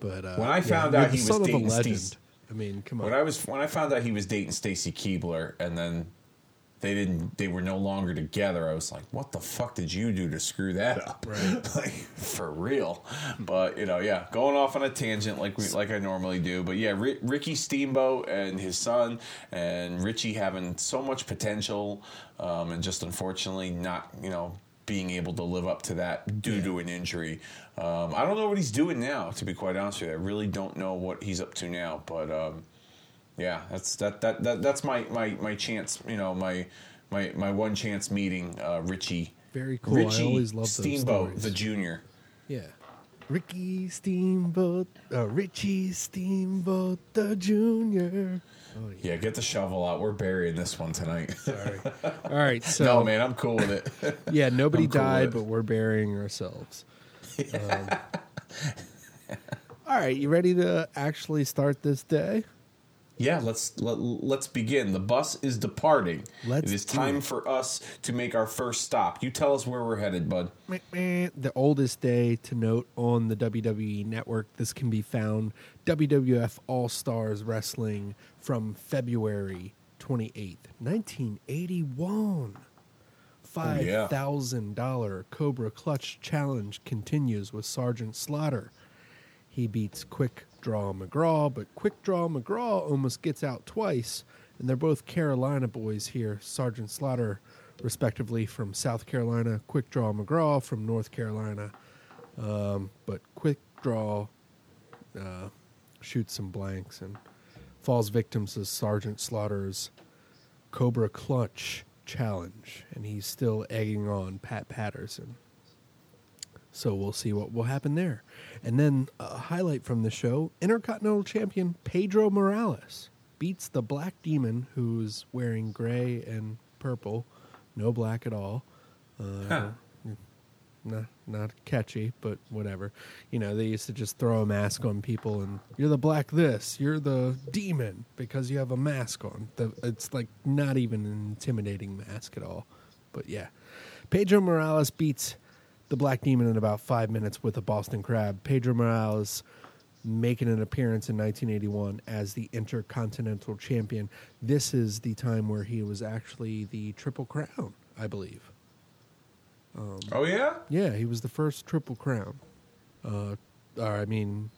But uh, When I found you're out he was dating. Steve- I mean, come on. when I was when I found out he was dating Stacy Keibler and then they didn't they were no longer together, I was like, what the fuck did you do to screw that up? Right. like for real. But you know, yeah, going off on a tangent like we like I normally do. But yeah, Ri Ricky Steamboat and his son and Richie having so much potential, um, and just unfortunately not you know being able to live up to that due to an injury. Um, I don't know what he's doing now, to be quite honest with you. I really don't know what he's up to now, but um, yeah, that's that, that that that's my my my chance. You know, my my my one chance meeting uh, Richie. Very cool. I always love those Steamboat, the junior. Yeah. Ricky Steamboat, uh, Richie Steamboat, the Junior. Oh, yeah. Yeah, get the shovel out. We're burying this one tonight. Sorry. All right. So, no, man, I'm cool with it. yeah, nobody cool died, but we're burying ourselves. Um, all right. You ready to actually start this day? Yeah, let's let, let's begin. The bus is departing. Let's it is time it. for us to make our first stop. You tell us where we're headed, bud. The oldest day to note on the WWE network. This can be found WWF All Stars Wrestling from February 28th, 1981. $5,000 Cobra Clutch Challenge continues with Sergeant Slaughter. He beats Quick Draw McGraw, but Quick Draw McGraw almost gets out twice, and they're both Carolina boys here. Sergeant Slaughter, respectively, from South Carolina, Quick Draw McGraw from North Carolina. Um, but Quick Draw uh, shoots some blanks and falls victim to Sergeant Slaughter's Cobra Clutch challenge, and he's still egging on Pat Patterson. So we'll see what will happen there. And then a highlight from the show Intercontinental Champion Pedro Morales beats the Black Demon, who's wearing gray and purple, no black at all. Uh, Huh. Not, not catchy, but whatever. You know, they used to just throw a mask on people and you're the black this, you're the demon because you have a mask on. The, it's like not even an intimidating mask at all. But yeah. Pedro Morales beats the Black Demon in about five minutes with a Boston Crab. Pedro Morales making an appearance in 1981 as the Intercontinental Champion. This is the time where he was actually the Triple Crown, I believe. Oh yeah, Yeah, he was the first Triple Crown. Uh, or I mean,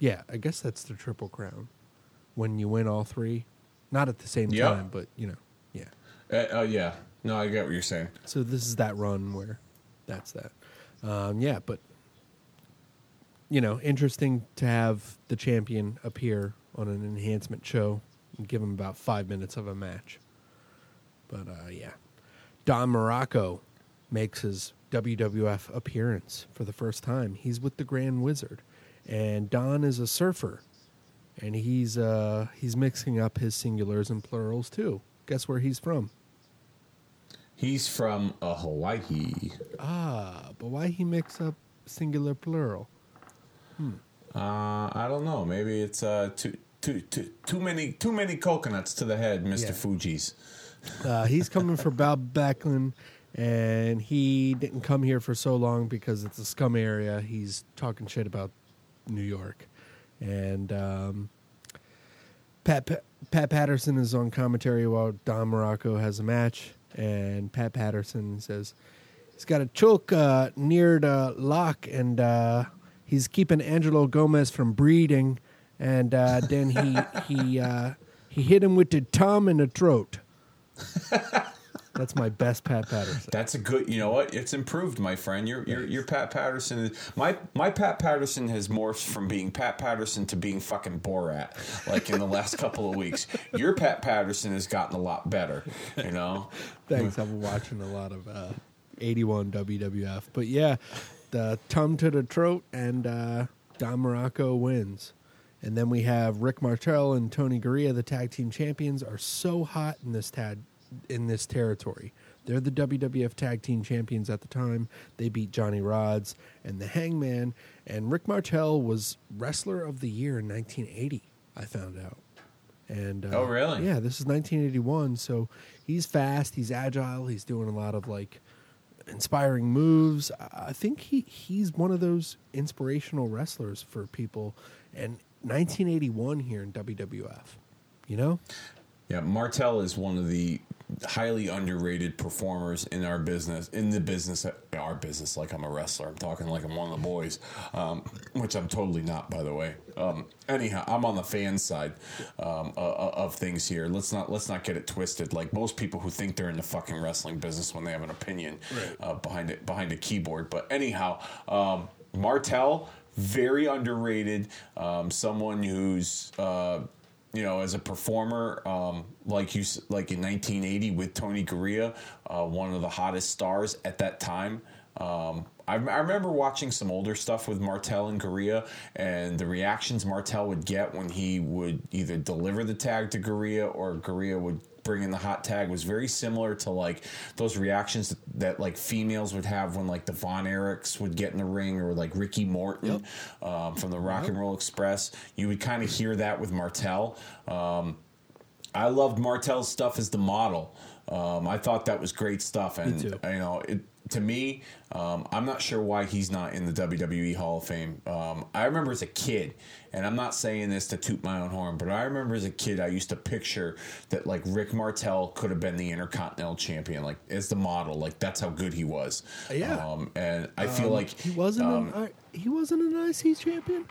yeah, I guess that's the Triple Crown. When you win all three, not at the same Yep. time, but you know, yeah. uh, uh, yeah. No, I get what you're saying. So this is that run where that's that. Um, yeah, but you know, interesting to have the champion appear on an enhancement show and give him about five minutes of a match. But uh, yeah, Don Muraco makes his WWF appearance for the first time. He's with the Grand Wizard, and Don is a surfer, and he's uh, he's mixing up his singulars and plurals too. Guess where he's from? He's from uh, Hawaii. Ah, but why he mix up singular plural? Hmm. Uh, I don't know. Maybe it's uh, too too too too many too many coconuts to the head, Mister Yeah. Fuji's. Uh, he's coming for Bob Backlund, and he didn't come here for so long because it's a scum area. He's talking shit about New York, and um, Pat Pa- Pat Patterson is on commentary while Don Muraco has a match, and Pat Patterson says he's got a choke uh, near the lock, and uh, he's keeping Angelo Gomez from breeding, and uh, then he he uh, he hit him with the tongue in the throat. That's my best Pat Patterson. That's a good. You know what? It's improved, my friend. Your your your Pat Patterson. Is, my my Pat Patterson has morphed from being Pat Patterson to being fucking Borat. Like in the last couple of weeks, your Pat Patterson has gotten a lot better. You know. Thanks. I've been watching a lot of uh, 81 WWF. But yeah, the tongue to the throat and uh, Don Muraco wins. And then we have Rick Martel and Tony Garea, the tag team champions, are so hot in this tad in this territory. They're the WWF tag team champions at the time. They beat Johnny Rodz and the Hangman. And Rick Martel was wrestler of the year in 1980. I found out. And uh, Oh, really? Yeah, this is 1981. So he's fast. He's agile. He's doing a lot of like inspiring moves. I think he he's one of those inspirational wrestlers for people. And 1981 here in WWF. You know? Yeah, Martel is one of the highly underrated performers in our business, in the business, our business. Like I'm a wrestler. I'm talking like I'm one of the boys, um, which I'm totally not, by the way. Um, anyhow, I'm on the fan side um, uh, of things here. Let's not let's not get it twisted. Like most people who think they're in the fucking wrestling business when they have an opinion uh, behind it behind a keyboard. But anyhow, um, Martel very underrated. Um, someone who's uh, you know, as a performer, um, like you, like in 1980 with Tony Garea, uh, one of the hottest stars at that time. Um, I, I remember watching some older stuff with Martel and Garea, and the reactions Martel would get when he would either deliver the tag to Garea or Garea would bring in the hot tag was very similar to like those reactions that, that like females would have when like the Von Erichs would get in the ring or like Ricky Morton um, from the Rock and Roll Express. You would kind of hear that with Martel. Um, I loved Martel's stuff as the model. Um, I thought that was great stuff, and you know, it, to me, um, I'm not sure why he's not in the WWE Hall of Fame. Um, I remember as a kid, and I'm not saying this to toot my own horn, but I remember as a kid, I used to picture that like Rick Martel could have been the Intercontinental Champion, like as the model, like that's how good he was. Yeah. um, and I feel like he wasn't um, an he wasn't an IC champion.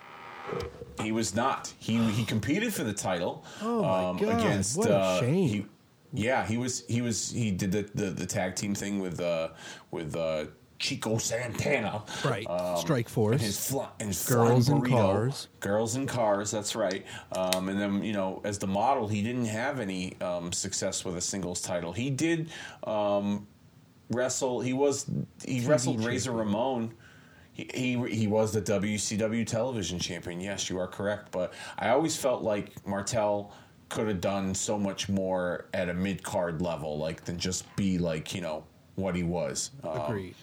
He was not. He he competed for the title. Oh my God, Against what a uh, shame. He, yeah, he was. He was. He did the the, the tag team thing with uh with uh, Chico Santana. Right. Um, Strike and Force. his, fly, and his Girls flying and. Cars. Girls and cars. That's right. Um, and then you know, as the model, he didn't have any um, success with a singles title. He did um, wrestle. He was. He wrestled Razor Ramon. He, he he was the WCW television champion. Yes, you are correct. But I always felt like Martel could have done so much more at a mid card level, like than just be like you know what he was. Um, Agreed.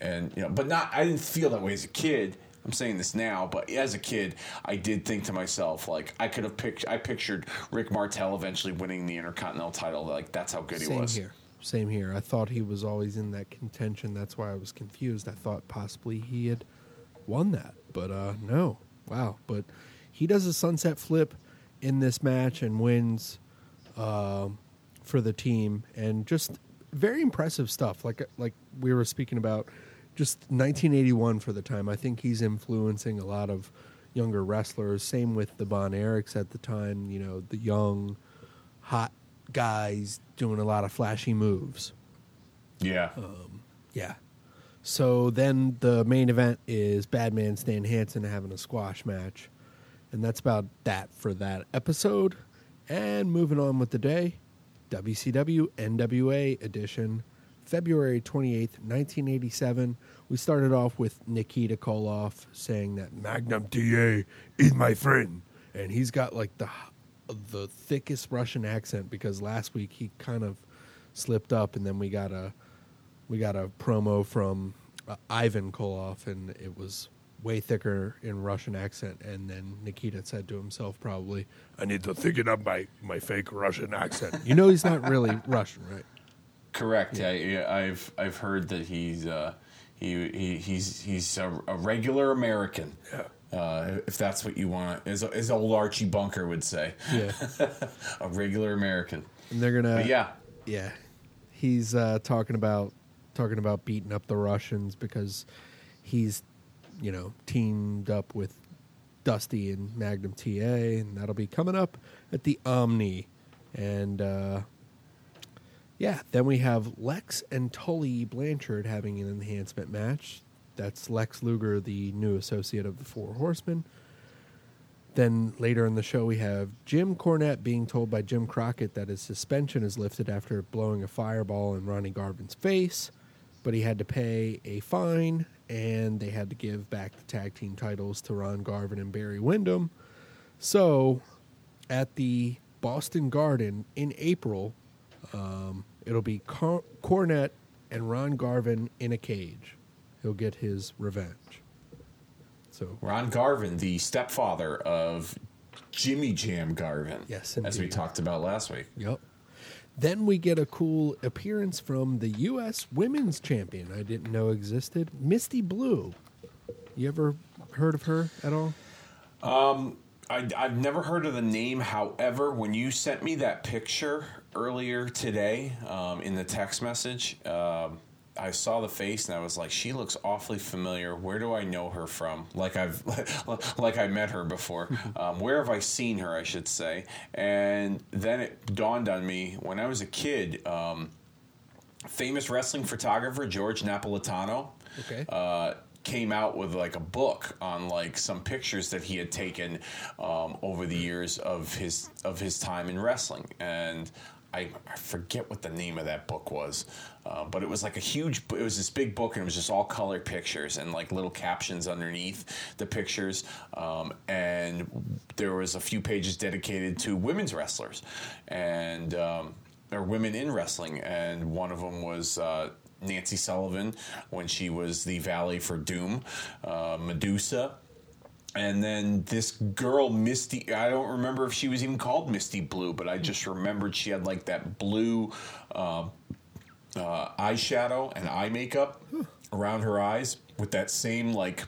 and you know, but not. I didn't feel that way as a kid. I'm saying this now, but as a kid, I did think to myself, like I could have picked. I pictured Rick Martel eventually winning the Intercontinental title. Like that's how good he Same was. here. Same here. I thought he was always in that contention. That's why I was confused. I thought possibly he had won that, but uh, no. Wow. But he does a sunset flip in this match and wins um, for the team, and just very impressive stuff. Like like we were speaking about, just 1981 for the time. I think he's influencing a lot of younger wrestlers. Same with the Von Erichs at the time. You know, the young, hot guys doing a lot of flashy moves. Yeah. Yeah. So then the main event is Badman Stan Hansen having a squash match. And that's about that for that episode. And moving on with the day, WCW NWA edition, February 28th, 1987. We started off with Nikita Koloff saying that Magnum TA is my friend. And he's got like the the thickest Russian accent because last week he kind of slipped up and then we got a we got a promo from uh, Ivan Koloff, and it was way thicker in Russian accent. And then Nikita said to himself, probably, I need to thicken up my, my fake Russian accent. "You know, he's not really Russian, right?" Correct. Yeah. yeah, I've I've heard that he's uh, he, he he's he's a, a regular American. Yeah. Uh, if that's what you want, as, as old Archie Bunker would say, Yeah, a regular American. and they're gonna, But yeah, yeah. He's uh, talking about talking about beating up the Russians because he's, you know, teamed up with Dusty and Magnum TA, and that'll be coming up at the Omni, and. uh Yeah, then we have Lex and Tully Blanchard having an enhancement match. That's Lex Luger, the new associate of the Four Horsemen. Then later in the show, we have Jim Cornette being told by Jim Crockett that his suspension is lifted after blowing a fireball in Ronnie Garvin's face, but he had to pay a fine and they had to give back the tag team titles to Ron Garvin and Barry Windham. So, at the Boston Garden in April, um, it'll be Cor- Cornette and Ron Garvin in a cage. He'll get his revenge. So, Ron Garvin, the stepfather of Jimmy Jam Garvin. Yes, as we talked about last week. Yep. Then we get a cool appearance from the U.S. Women's Champion I didn't know existed, Misty Blue. You ever heard of her at all? I, I've never heard of the name. However, when you sent me that picture earlier today um, in the text message, um, I saw the face and I was like, she looks awfully familiar. Where do I know her from? Like I've like I met her before. Um, where have I seen her? I should say. And then it dawned on me when I was a kid. Um, famous wrestling photographer George Napolitano. Okay. Uh, came out with like a book on like some pictures that he had taken um, over the years of his of his time in wrestling and I, I forget what the name of that book was uh, but it was like a huge it was this big book and it was just all color pictures and like little captions underneath the pictures um, and there was a few pages dedicated to women's wrestlers and um, or women in wrestling and one of them was uh, Nancy Sullivan when she was the valet for Doom, uh, Medusa. And then this girl, Misty, I don't remember if she was even called Misty Blue, but I just remembered she had like that blue uh, uh, eyeshadow and eye makeup around her eyes with that same like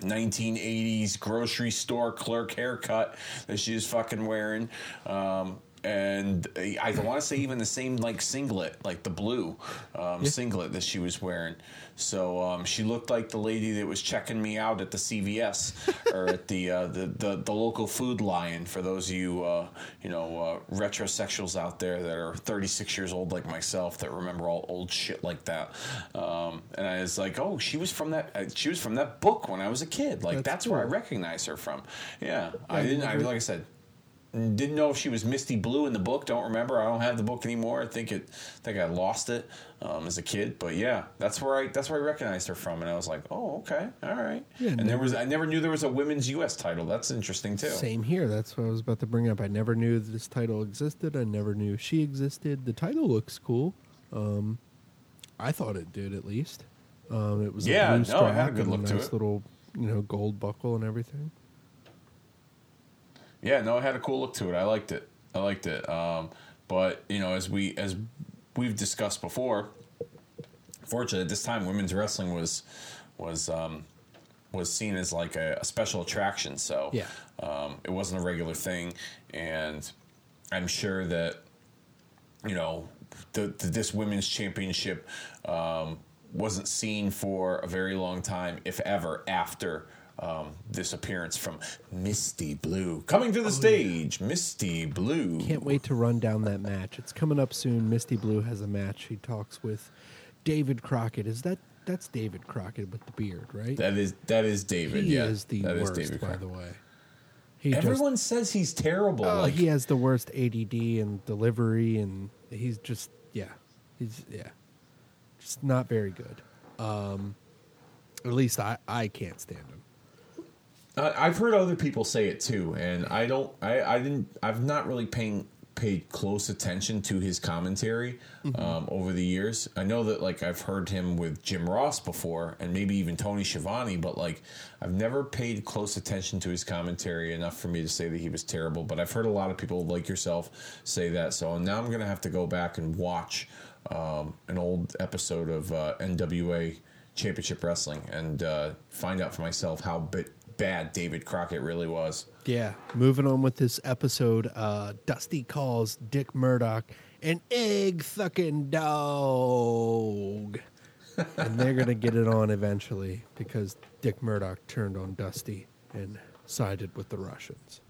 1980s grocery store clerk haircut that she was fucking wearing. Um, and I want to say even the same like singlet, like the blue um, singlet that she was wearing. So um, she looked like the lady that was checking me out at the CVS or at the, uh, the, the the local Food Lion. For those of you uh, you know uh, retrosexuals out there that are 36 years old like myself that remember all old shit like that. Um, and I was like, oh, she was from that. uh, She was from that book when I was a kid. Like That's that's, where I recognize her from. Yeah, I Yeah, didn't. I like I said. Didn't know if she was Misty Blue in the book. Don't remember. I don't have the book anymore. I think it. I think I lost it um, as a kid. But yeah, that's where I. That's where I recognized her from, and I was like, oh, okay, all right. Yeah, and there was. I never knew there was a women's U.S. title. That's interesting too. Same here. That's what I was about to bring up. I never knew this title existed. I never knew she existed. The title looks cool. Um, I thought it did at least. Um, it was Yeah, a no, blue it had a good look to nice it. little, you know, gold buckle and everything. Yeah, no, it had a cool look to it. I liked it. I liked it. Um, but you know, as we as we've discussed before, fortunately at this time, women's wrestling was was um, was seen as like a, a special attraction. So Yeah. um, it wasn't a regular thing, and I'm sure that you know the, the, this women's championship um, wasn't seen for a very long time, if ever, after um, this appearance from Misty Blue coming to the stage. Misty Blue. Can't wait to run down that match. It's coming up soon. Misty Blue has a match. She talks with David Crockett. Is that that's David Crockett with the beard, right? That is that is David. he yeah, is the that is worst, David by Crockett. the way. He just- Everyone says he's terrible. Oh, like he has the worst ADD and delivery, and he's just yeah, he's yeah, just not very good. Um, at least I I can't stand him. Uh, I've heard other people say it too, and I don't. I, I didn't. I've not really paying paid close attention to his commentary um, over the years. I know that like I've heard him with Jim Ross before, and maybe even Tony Schiavone, but like I've never paid close attention to his commentary enough for me to say that he was terrible. But I've heard a lot of people like yourself say that. So now I'm gonna have to go back and watch um, an old episode of uh, NWA Championship Wrestling and uh, find out for myself how bit bad David Crockett really was. Yeah. Moving on with this episode, uh, Dusty calls Dick Murdoch an egg sucking dog. and they're going to get it on eventually because Dick Murdoch turned on Dusty and sided with the Russians.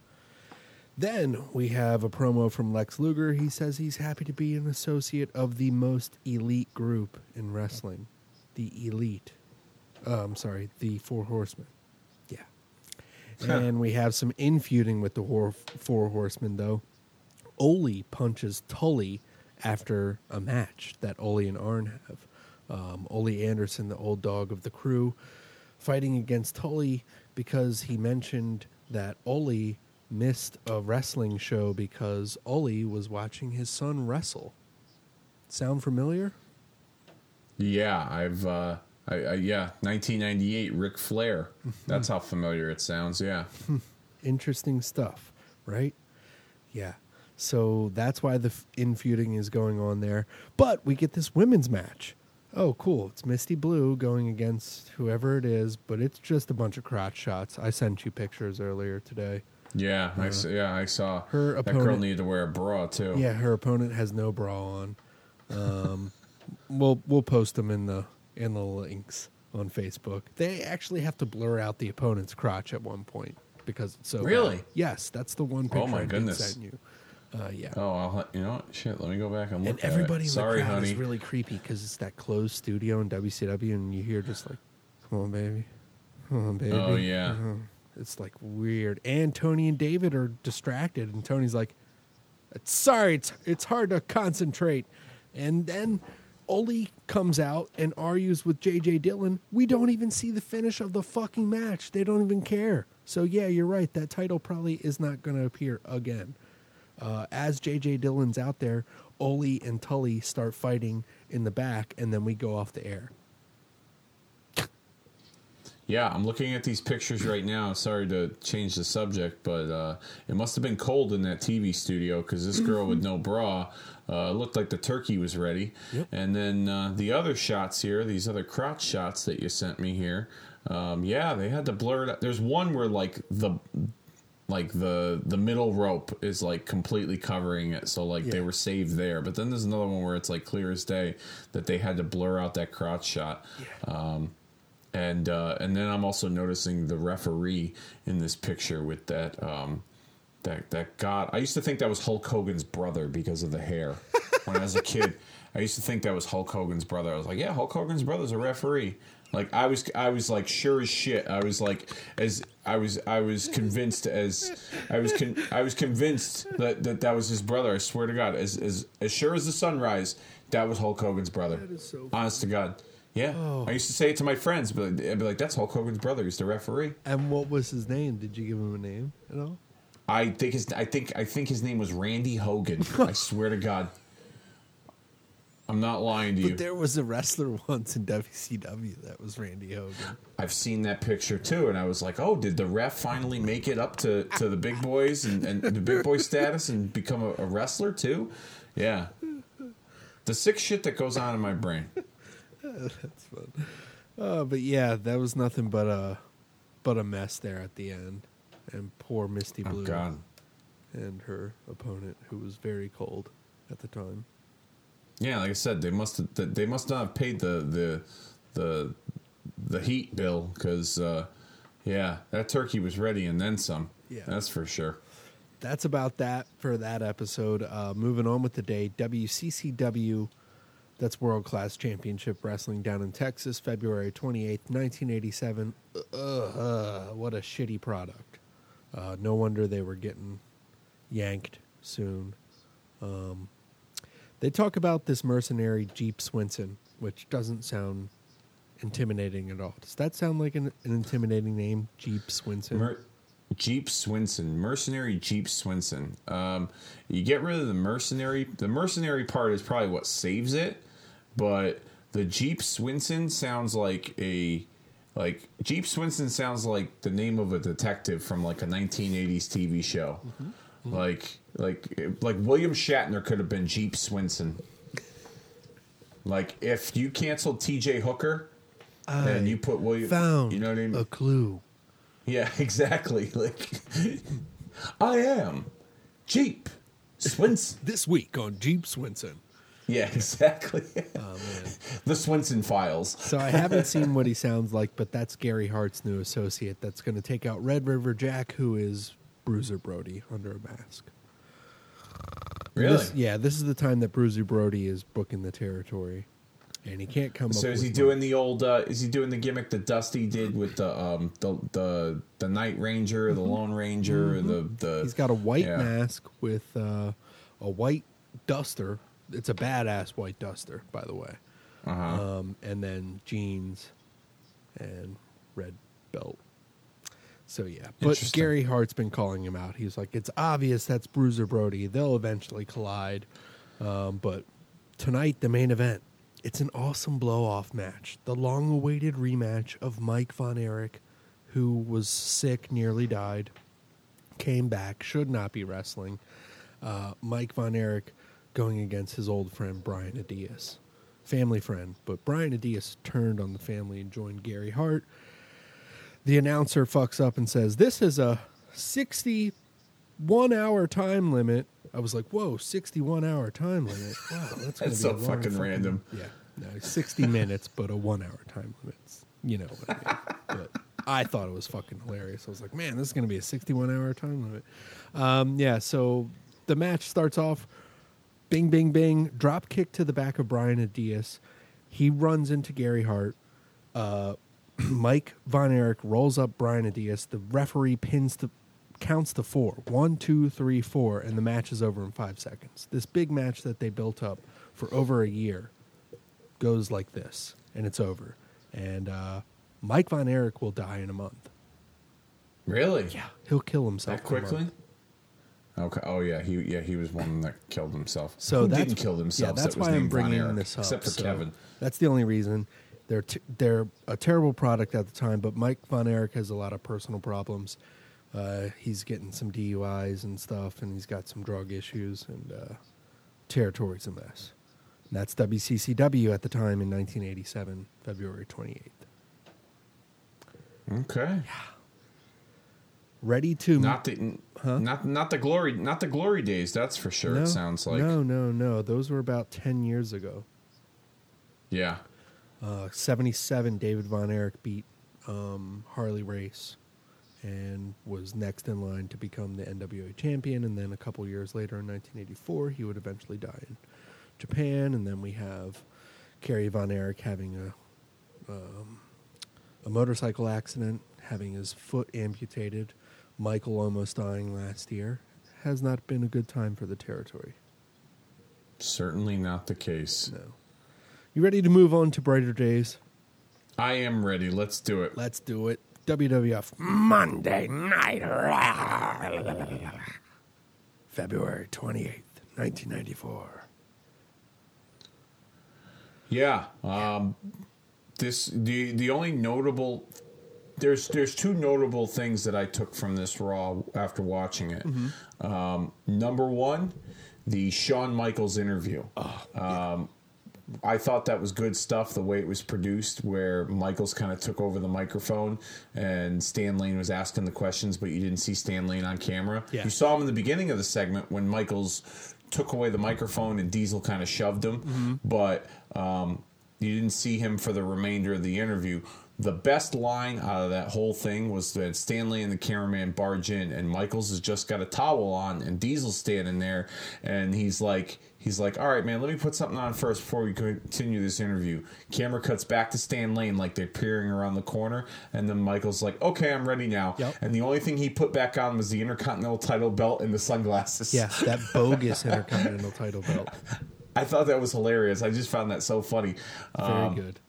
Then we have a promo from Lex Luger. He says he's happy to be an associate of the most elite group in wrestling. The elite. Uh, I'm sorry, the Four Horsemen. And we have some infeuding with the Four Horsemen, though. Ole punches Tully after a match that Ole and Arn have. Um, Ole Anderson, the old dog of the crew, fighting against Tully because he mentioned that Ole missed a wrestling show because Ole was watching his son wrestle. Sound familiar? Yeah, I've uh, I, I, yeah, 1998, Ric Flair. That's how familiar it sounds. Yeah, interesting stuff, right? Yeah. So that's why the f- infeuding is going on there. But we get this women's match. oh, cool, it's Misty Blue going against whoever it is, but it's just a bunch of crotch shots. I sent you pictures earlier today. Yeah, I s- yeah, I saw Her that girl opponent- needed to wear a bra too. Yeah, her opponent has no bra on. Um, we'll we'll post them in the in the links on Facebook. They actually have to blur out the opponent's crotch at one point because it's so bad. Really? Yes, that's the one picture Oh, my I goodness. send you. Uh, yeah. Oh, I'll, you know what? Shit, let me go back and look and at everybody it. in Sorry, the crowd honey. is really creepy because it's that closed studio in WCW, and you hear just like, "Come on, baby, come on, baby." Oh, yeah. Uh-huh. It's like weird. And Tony and David are distracted, and Tony's like, "Sorry, it's it's hard to concentrate." And then Ole comes out and argues with JJ Dillon. We don't even see the finish of the fucking match. They don't even care. So yeah, you're right. That title probably is not going to appear again. Uh, as JJ Dillon's out there, Ole and Tully start fighting in the back, and then we go off the air. Yeah, I'm looking at these pictures right now. Sorry to change the subject, but uh, it must have been cold in that TV studio because this girl with no bra uh, looked like the turkey was ready. Yep. And then uh, the other shots here, these other crotch shots that you sent me here, um, yeah, they had to blur it. Up. There's one where like the like the the middle rope is like completely covering it, so like they were saved there. But then there's another one where it's like clear as day that they had to blur out that crotch shot. Um, and uh, and then I'm also noticing the referee in this picture with that um, that that god. I used to think that was Hulk Hogan's brother because of the hair. when I was a kid, I used to think that was Hulk Hogan's brother. I was like, yeah, Hulk Hogan's brother's a referee. Like I was, I was like sure as shit. I was like, as I was, I was convinced as I was, con- I was convinced that, that that was his brother. I swear to God, as as as sure as the sunrise, that was Hulk Hogan's brother. So Honest to God. Yeah, Oh. I used to say it to my friends, but I'd be like, "That's Hulk Hogan's brother. He's the referee." And what was his name? Did you give him a name at all? I think his, I think, I think his name was Randy Hogan. I swear to God, I'm not lying to you. But there was a wrestler once in WCW that was Randy Hogan. I've seen that picture too, and I was like, "Oh, did the ref finally make it up to, to the big boys and, and the big boy status and become a, a wrestler too?" Yeah, the sick shit that goes on in my brain. That's fun. Uh, but yeah, that was nothing but a but a mess there at the end. And poor Misty Oh Blue God. and her opponent, who was very cold at the time. Yeah, like I said, they must have, they must not have paid the the the the heat bill because uh, yeah, that turkey was ready and then some. Yeah. that's for sure. That's about that for that episode. Uh, moving on with the day, WCCW, that's World Class Championship Wrestling down in Texas, February 28th, 1987. Uh, uh, what a shitty product. Uh, no wonder they were getting yanked soon. Um, they talk about this mercenary Jeep Swenson, which doesn't sound intimidating at all. Does that sound like an, an intimidating name, Jeep Swenson? Mer- Jeep Swenson, mercenary Jeep Swenson. Um, you get rid of the mercenary. The mercenary part is probably what saves it, but the Jeep Swenson sounds like a like Jeep Swenson sounds like the name of a detective from like a 1980s TV show. Mm-hmm. Like like like William Shatner could have been Jeep Swenson. Like if you canceled T.J. Hooker, and you put William, found you know what I mean? a clue. Yeah, exactly. Like, I am Jeep Swenson. This week on Jeep Swenson. Yeah, exactly. Oh the Swenson Files. So I haven't seen what he sounds like, but that's Gary Hart's new associate that's going to take out Red River Jack, who is Bruiser Brody under a mask. Really? This- yeah, this is the time that Bruiser Brody is booking the territory, and he can't come. So is he doing the old? Uh, is he doing the gimmick that Dusty did with the um the the the Night Ranger, the Lone Ranger, the the? Mm-hmm. He's got a white yeah. mask with uh, a white duster. It's a badass white duster, by the way. Uh-huh. um, and then jeans and red belt. So yeah, but Gary Hart's been calling him out. He's like, it's obvious that's Bruiser Brody. They'll eventually collide, um, but tonight the main event. It's an awesome blow-off match, the long-awaited rematch of Mike Von Erich, who was sick, nearly died, came back, should not be wrestling. Uh, Mike Von Erich going against his old friend Brian Adias family friend. But Brian Adias turned on the family and joined Gary Hart. The announcer fucks up and says, This is a 61 hour time limit. I was like, Whoa, 61 hour time limit. Wow, that's, That's be so a fucking random. Yeah, no, 60 minutes, but a one hour time limit. You know what I mean. But I thought it was fucking hilarious. I was like, man, this is going to be a 61 hour time limit. Um, yeah, so the match starts off bing, bing, bing, drop kick to the back of Brian Adias. He runs into Gary Hart. Uh, Mike Von Erich rolls up Brian Adias. The referee pins the counts to four. One, two, three, four, and the match is over in five seconds. This big match that they built up for over a year goes like this, and it's over. And uh, Mike Von Erich will die in a month. Really? Yeah, he'll kill himself That quickly? Okay. Oh yeah, he yeah he was one that killed himself. So Who that's didn't kill themselves? Yeah, that's that why I'm bringing this up. except for So Kevin. That's the only reason. They're t- they're a terrible product at the time, but Mike Von Erich has a lot of personal problems. Uh, he's getting some DUIs and stuff, and he's got some drug issues, and uh, territory's a mess. And that's WCCW at the time in 1987, February 28th. Okay. Ready to Not the Huh? not not the glory not the glory days. That's for sure. no, It sounds like no, no, no. Those were about 10 years ago. yeah. Uh, 77, David Von Erich beat um, Harley Race and was next in line to become the NWA champion. And then a couple years later, in 1984, he would eventually die in Japan. And then we have Kerry Von Erich having a um, a motorcycle accident, having his foot amputated. Michael almost dying last year. Has not been a good time for the territory. Certainly not the case. No. You ready to move on to brighter days? I am ready. Let's do it. Let's do it. WWF Monday Night Raw. February 28th, 1994. Yeah. Um, this the the only notable there's there's two notable things that I took from this Raw after watching it. Um, number one, the Shawn Michaels interview. um, I thought that was good stuff. The way it was produced, where Michaels kind of took over the microphone and Stan Lane was asking the questions, but you didn't see Stan Lane on camera. Yeah. You saw him in the beginning of the segment when Michaels took away the microphone and Diesel kind of shoved him, but um, you didn't see him for the remainder of the interview. The best line out of that whole thing was that Stan Lane and the cameraman barge in, and Michaels has just got a towel on, and Diesel's standing there, and he's like, he's like, all right, man, let me put something on first before we continue this interview. Camera cuts back to Stan Lane, like they're peering around the corner, and then Michael's like, okay, I'm ready now. Yep. And the only thing he put back on was the Intercontinental title belt and the sunglasses. Yeah, that bogus Intercontinental title belt. I thought that was hilarious. I just found that so funny. Very Um, good.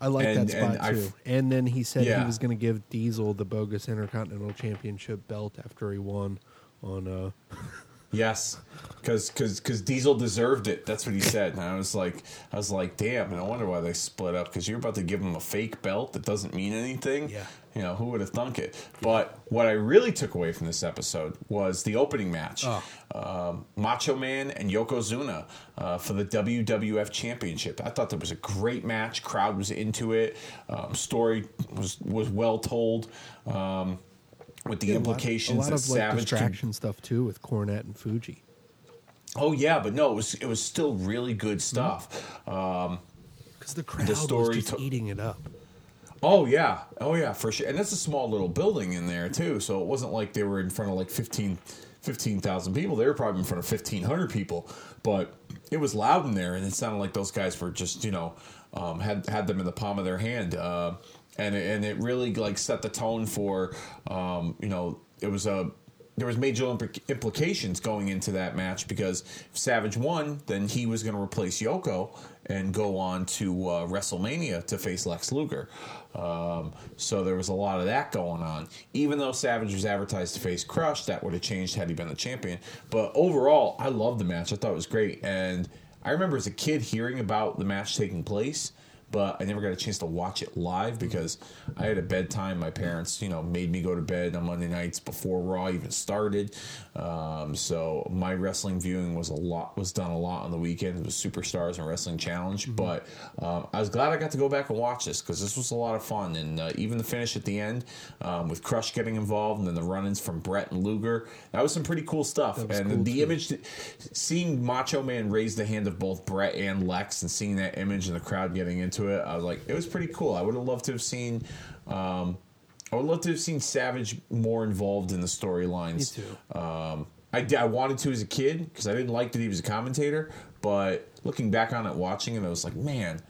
I like and- that spot and too. and then he said Yeah. he was going to give Diesel the bogus Intercontinental Championship belt after he won on uh Yes, because because Diesel deserved it. That's what he said. And I was like, I was like, damn. And I wonder why they split up. Because you're about to give him a fake belt that doesn't mean anything. Yeah. You know who would have thunk it? But what I really took away from this episode was the opening match. Oh. Um, Macho Man and Yokozuna uh, for the WWF Championship. I thought that was a great match. Crowd was into it. Um, story was was well told. Um, with the a lot- implications a lot, of like Savage could distraction stuff too with Cornette and Fuji. Oh yeah, but no, it was it was still really good stuff. Um, Because the crowd the story was just to- eating it up. Oh yeah, oh yeah, for sure. And that's a small little building in there too, so it wasn't like they were in front of like 15 15,000 people. They were probably in front of fifteen hundred people, but it was loud in there, and it sounded like those guys were just you know um, had had them in the palm of their hand, uh, and and it really like set the tone for um, you know it was a there was major impl- implications going into that match because if Savage won, then he was going to replace Yoko and go on to uh, WrestleMania to face Lex Luger. Um, so there was a lot of that going on. Even though Savage was advertised to face Crush, that would have changed had he been the champion. But overall, I loved the match. I thought it was great, and I remember as a kid hearing about the match taking place. But I never got a chance to watch it live because I had a bedtime. My parents, you know, made me go to bed on Monday nights before Raw even started. Um, so my wrestling viewing was a lot was done a lot on the weekend. with Superstars and Wrestling Challenge, but um, I was glad I got to go back and watch this because this was a lot of fun. And uh, even the finish at the end um, with Crush getting involved and then the run-ins from Brett and Luger, that was some pretty cool stuff. And cool, the too. image, that- seeing Macho Man raise the hand of both Brett and Lex, and seeing that image and the crowd getting into it, I was like, it was pretty cool. I would have loved to have seen. Um, I would love to have seen Savage more involved in the storylines. Me too. Um, I, I wanted to as a kid because I didn't like that he was a commentator, but looking back on it, watching it, I was like, man,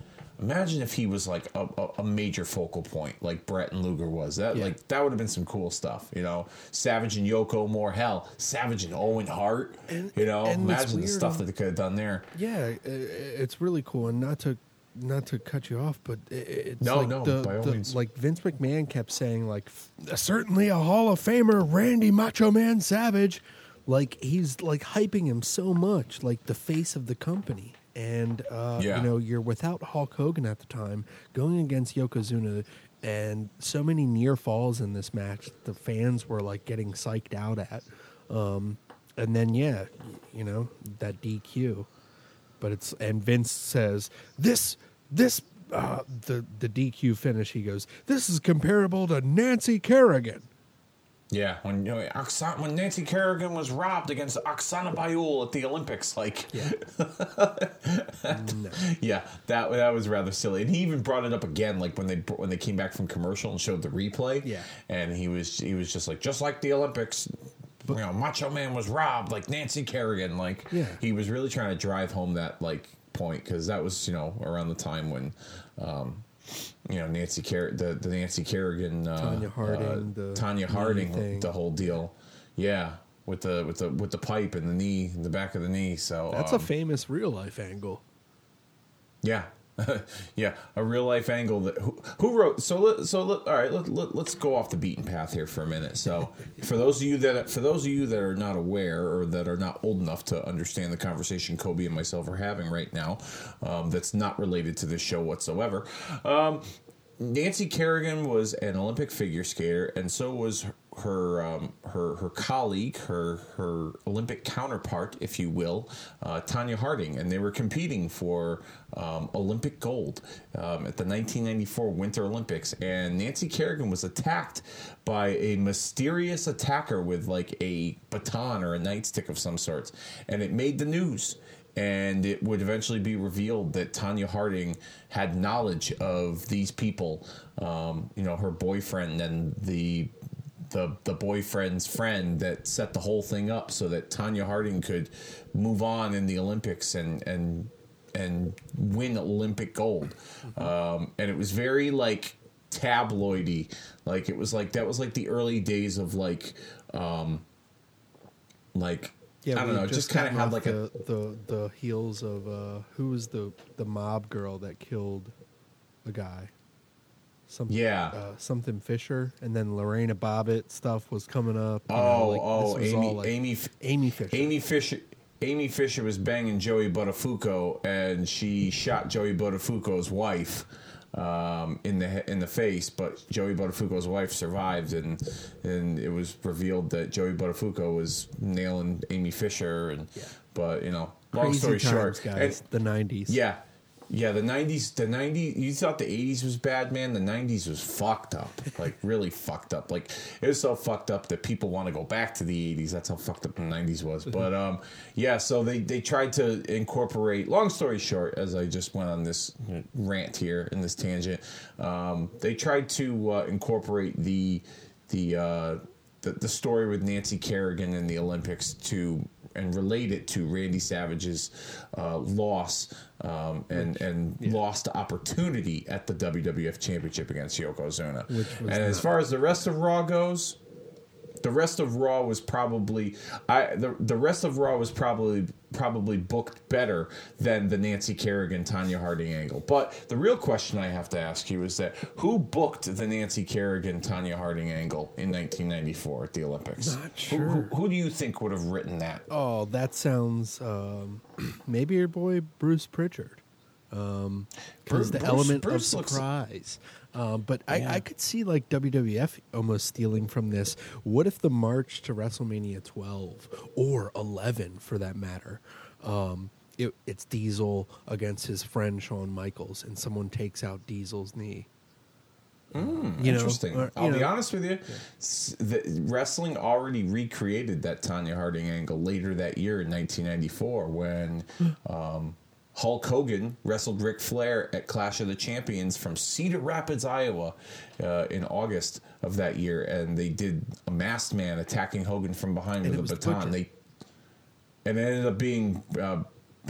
imagine if he was like a, a, a major focal point, like Brett and Luger was. That Yeah. like that would have been some cool stuff, you know. Savage and Yoko more hell, Savage and Owen Hart, And- you know. imagine the stuff that they could have done there. Yeah, it's really cool, and not to not to cut you off, but it's No, like no, the, by all the- means. like Vince McMahon kept saying, like certainly a Hall of Famer, Randy Macho Man Savage, like he's like hyping him so much, like the face of the company. And uh, Yeah. you know, you're without Hulk Hogan at the time, going against Yokozuna, and so many near falls in this match. The fans were like getting psyched out at. Um, and then yeah, you know that DQ but it's and Vince says this this uh, the the DQ finish. He goes, "This is comparable to Nancy Kerrigan." Yeah, when you know, Oksana, when Nancy Kerrigan was robbed against Oksana Baiul at the Olympics, like Yeah, yeah, that that was rather silly. And he even brought it up again, like when they when they came back from commercial and showed the replay. Yeah. and he was he was just like just like the Olympics. You know, Macho Man was robbed like Nancy Kerrigan. Like, Yeah. he was really trying to drive home that like point because that was you know around the time when. Um, you know Nancy the the Nancy Kerrigan, uh, Tonya Harding, uh, the Tonya Harding, thing. the whole deal, yeah, with the with the with the pipe and the knee, the back of the knee. So that's um, a famous real life angle. yeah, yeah, a real life angle that who, who wrote. So let, so let, all right, let, let, let's go off the beaten path here for a minute. So for those of you that for those of you that are not aware or that are not old enough to understand the conversation Kobe and myself are having right now, um, that's not related to this show whatsoever. Um, Nancy Kerrigan was an Olympic figure skater, and so was her um, her, her colleague, her her Olympic counterpart, if you will, uh, Tonya Harding, and they were competing for um, Olympic gold um, at the 1994 Winter Olympics. And Nancy Kerrigan was attacked by a mysterious attacker with like a baton or a nightstick of some sorts, and it made the news and it would eventually be revealed that Tonya Harding had knowledge of these people, um, you know, her boyfriend and the the the boyfriend's friend that set the whole thing up so that Tonya Harding could move on in the Olympics and and and win Olympic gold. Um, and it was very like tabloidy, like it was like that was like the early days of like um, like I don't know, just kind of had like a the, the the heels of uh, who was the the mob girl that killed a guy. Something, Yeah. uh, something Fisher, and then Lorena Bobbitt stuff was coming up. you know, Oh, like, oh, this was Amy, like, Amy, Amy Fisher. Amy Fisher. Amy Fisher was banging Joey Buttafuoco, and she shot Joey Buttafuoco's wife um, in the in the face. But Joey Buttafuoco's wife survived, and and it was revealed that Joey Buttafuoco was nailing Amy Fisher. And but you know, long Crazy story times, short, guys. and- the '90s. yeah. Yeah, the '90s, the '90s. You thought the '80s was bad, man. The '90s was fucked up, like really fucked up. Like it was so fucked up that people want to go back to the '80s. That's how fucked up the '90s was. But um, yeah. So they they tried to incorporate. Long story short, as I just went on this rant here in this tangent, um, they tried to uh, incorporate the the, uh, the the story with Nancy Kerrigan in the Olympics to and relate it to Randy Savage's uh, loss um, and and lost opportunity at the WWF Championship against Yokozuna. Which And as far as the rest of Raw goes, the rest of Raw was probably I the the rest of Raw was probably probably booked better than the Nancy Kerrigan Tonya Harding angle. But the real question I have to ask you is that who booked the Nancy Kerrigan Tonya Harding angle in 1994 at the Olympics? Not Who- Who, sure. who do you think would have written that? Oh, that sounds um, maybe your boy Bruce Pritchard. because Bruce- the Bruce- element Bruce of looks- surprise. Um, but I, Yeah. I could see like WWF almost stealing from this. What if the march to WrestleMania 12 or 11, for that matter, um, it, it's Diesel against his friend Shawn Michaels, and someone takes out Diesel's knee. you know, Hmm, Interesting. or, you I'll be honest with you. s- The, wrestling already recreated that Tonya Harding angle later that year in 1994 when um, Hulk Hogan wrestled Ric Flair at Clash of the Champions from Cedar Rapids, Iowa, uh, in August of that year, and they did a masked man attacking Hogan from behind And with a baton. Butcher. They and it ended up being. Uh,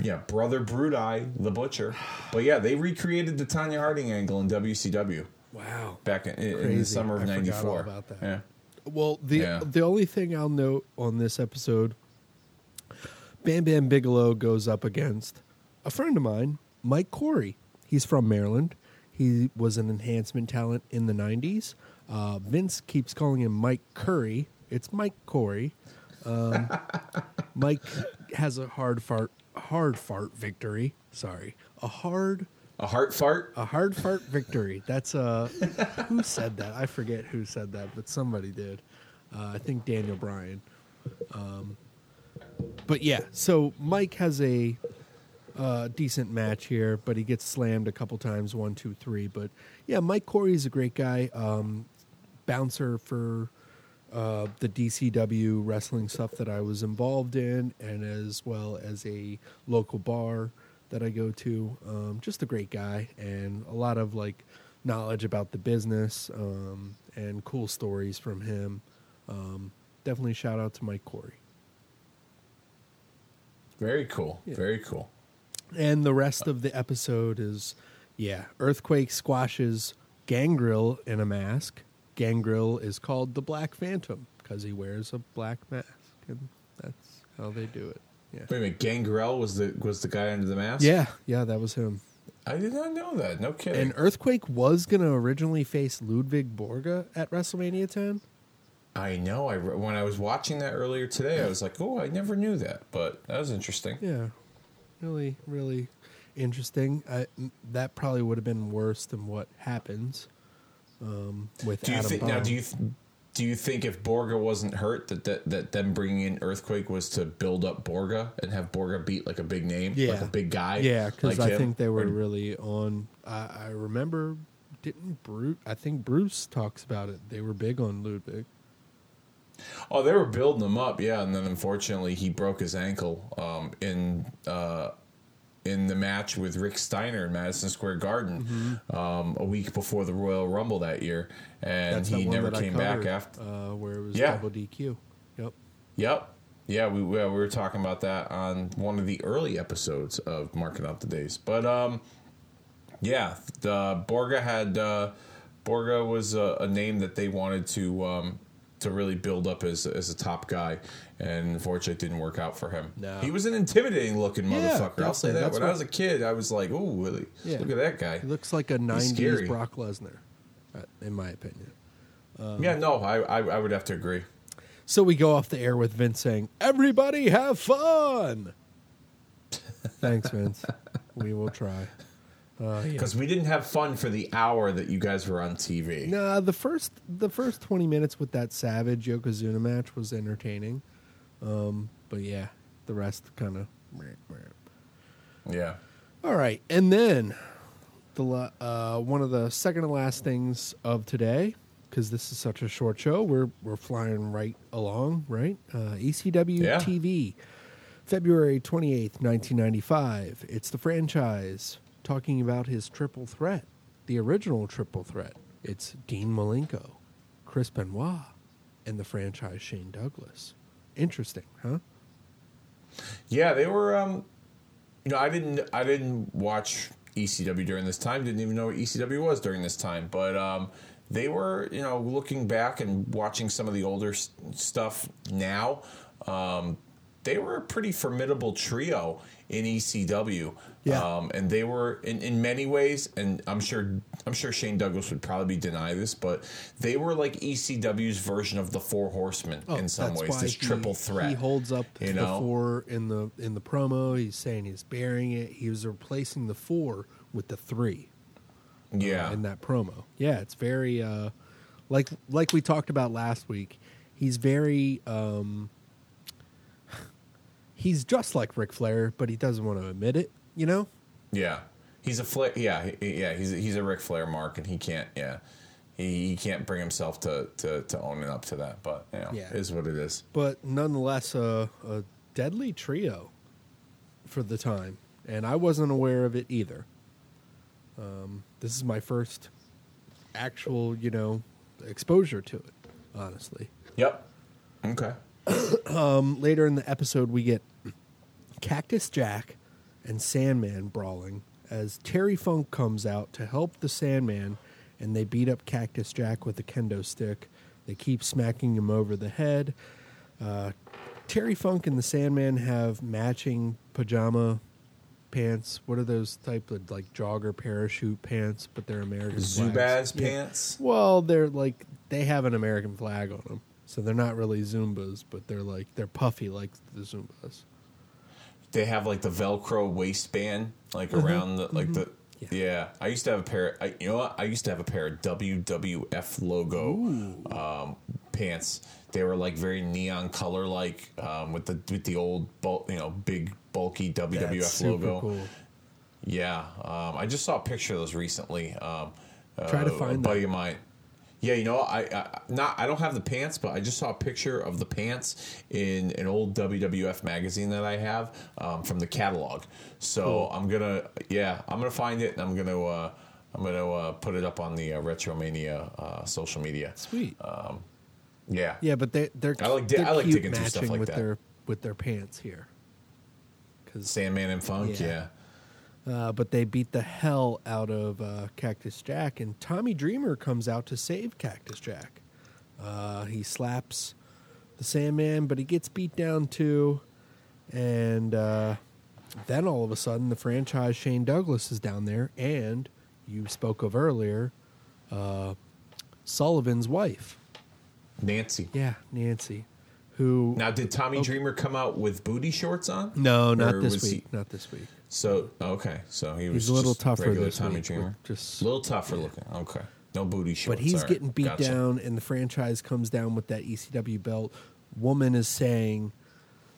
yeah, brother Bruti, the butcher, but yeah, they recreated the Tonya Harding angle in WCW Wow. back in, in the summer of I '94. about that. Yeah. Well, the Yeah. the only thing I'll note on this episode, Bam Bam Bigelow goes up against a friend of mine, Mike Corey. He's from Maryland. He was an enhancement talent in the '90s. Uh, Vince keeps calling him Mike Curry. It's Mike Corey. Um, Mike has a hard fart, hard fart victory. Sorry, a hard A heart fart. a hard fart victory. That's uh who said that? I forget who said that, but somebody did. Uh, I think Daniel Bryan. Um, but yeah, so Mike has a uh, decent match here, but he gets slammed a couple times, one, two, three. But yeah, Mike Corey is a great guy. Um, bouncer for uh, the DCW wrestling stuff that I was involved in, and as well as a local bar that I go to. Um, just a great guy, and a lot of like knowledge about the business um, and cool stories from him. Um, definitely shout out to Mike Corey. Very cool. Yeah. Very cool. And the rest of the episode is, yeah, Earthquake squashes Gangrel in a mask. Gangrel is called the Black Phantom because he wears a black mask, and that's how they do it. Yeah, Wait a minute. Gangrel was the was the guy under the mask. yeah, yeah, that was him. I did not know that. No kidding. And Earthquake was gonna originally face Ludwig Borga at WrestleMania 10. I know. I when I was watching that earlier today, I was like, oh, I never knew that. But that was interesting. Yeah, really, really interesting. I, that probably would have been worse than what happens um, with Do you Adam think now? Do you th- do you think if Borga wasn't hurt, that, that that them bringing in Earthquake was to build up Borga and have Borga beat like a big name, Yeah. like a big guy? Yeah, because like I him? think they were Or- really on. I, I remember, didn't Bruce? I think Bruce talks about it. They were big on Ludwig. Oh, they were building him up, yeah, and then unfortunately he broke his ankle um, in uh, in the match with Rick Steiner in Madison Square Garden um, a week before the Royal Rumble that year, and That's he never came back after. uh, where it was Yeah. double DQ. Yep. Yep. Yeah, we, we we were talking about that on one of the early episodes of Marking Out the Days. But um, yeah, the Borga had uh, Borga was a, a name that they wanted to um, to really build up as as a top guy, and unfortunately, it didn't work out for him. No. He was an intimidating looking Yeah, motherfucker. I'll say that. When I was a kid, I was like, "Ooh, really? Yeah. Look at that guy." He looks like a '90s. Brock Lesnar, uh, in my opinion. yeah, no, I, I I would have to agree. So we go off the air with Vince saying, "Everybody have fun." Thanks, Vince. we will try. Uh, yeah. Because we didn't have fun for the hour that you guys were on TV. Nah, the first the first twenty minutes with that Savage Yokozuna match was entertaining, um, but yeah, the rest kind of. Yeah. All right, and then the la- uh, one of the second to last things of today, because this is such a short show, we're we're flying right along, right? Uh, ECW Yeah. TV, February twenty eighth, nineteen ninety five. It's the franchise talking about his triple threat, the original triple threat. It's Dean Malenko, Chris Benoit, and the franchise Shane Douglas. Interesting, huh? Yeah, they were. Um, you know, I didn't. I didn't watch ECW during this time. Didn't even know what ECW was during this time. But um, they were. You know, looking back and watching some of the older s- stuff now, um, they were a pretty formidable trio in ECW. Yeah. Um, and they were in, in many ways, and I'm sure I'm sure Shane Douglas would probably deny this, but they were like ECW's version of the Four Horsemen in some Oh, ways. This he- triple threat. He holds up you the four in the in the promo. He's saying he's burying it. He was replacing the four with the three yeah. in that promo. Yeah, it's very uh, like like we talked about last week. He's very um, he's just like Ric Flair, but he doesn't want to admit it. You know? Yeah, he's a Flair. Yeah, he, yeah, he's a, he's a Ric Flair mark, and he can't. Yeah, he, he can't bring himself to, to to owning up to that. But you know, Yeah. it is what it is. but nonetheless a, a deadly trio for the time and i wasn't aware of it either um, this is my first actual you know exposure to it honestly Yep. Okay. um, later in the episode we get cactus jack and sandman brawling as terry funk comes out to help the sandman and they beat up cactus jack with a kendo stick they keep smacking him over the head uh, Terry Funk and the Sandman have matching pajama pants. What are those type of like jogger parachute pants? But they're American Zubaz flags. Yeah. pants. Well, they're like they have an American flag on them, so they're not really Zubaz, but they're like they're puffy like the Zubaz. They have like the Velcro waistband, like around the like the. Yeah. Yeah. I used to have a pair. I, you know what? I used to have a pair of WWF logo um, pants. They were like very neon color, like um, with the with the old, bul- you know, big bulky WWF logo. cool. Yeah, um, I just saw a picture of those recently. Um, Try to uh, find a buddy them. of mine. Yeah, you know, I, I not I don't have the pants, but I just saw a picture of the pants in an old WWF magazine that I have um, from the catalog. So I'm gonna, yeah, I'm gonna find it and I'm gonna, uh, I'm gonna uh, put it up on the uh, Retromania uh, social media. Sweet. Yeah, yeah, but they they're I like di- they're I like digging through stuff like with that. their with their pants here. Because Sandman and Funk. Yeah. Yeah, uh, but they beat the hell out of uh, Cactus Jack, and Tommy Dreamer comes out to save Cactus Jack. Uh, he slaps the Sandman, but he gets beat down too. And uh, then all of a sudden, the franchise Shane Douglas is down there, and you spoke of earlier, uh, Sullivan's wife. Nancy. Yeah, Nancy. Who? Now, did Tommy Okay. Dreamer come out with booty shorts on? no, not this was he- week. Not this week. So okay, so he was He's a little tougher this Tommy week. Dreamer. Just a little tougher looking. Okay, no booty shorts. But he's right. getting beat Gotcha. down, and the franchise comes down with that ECW belt. Woman is saying,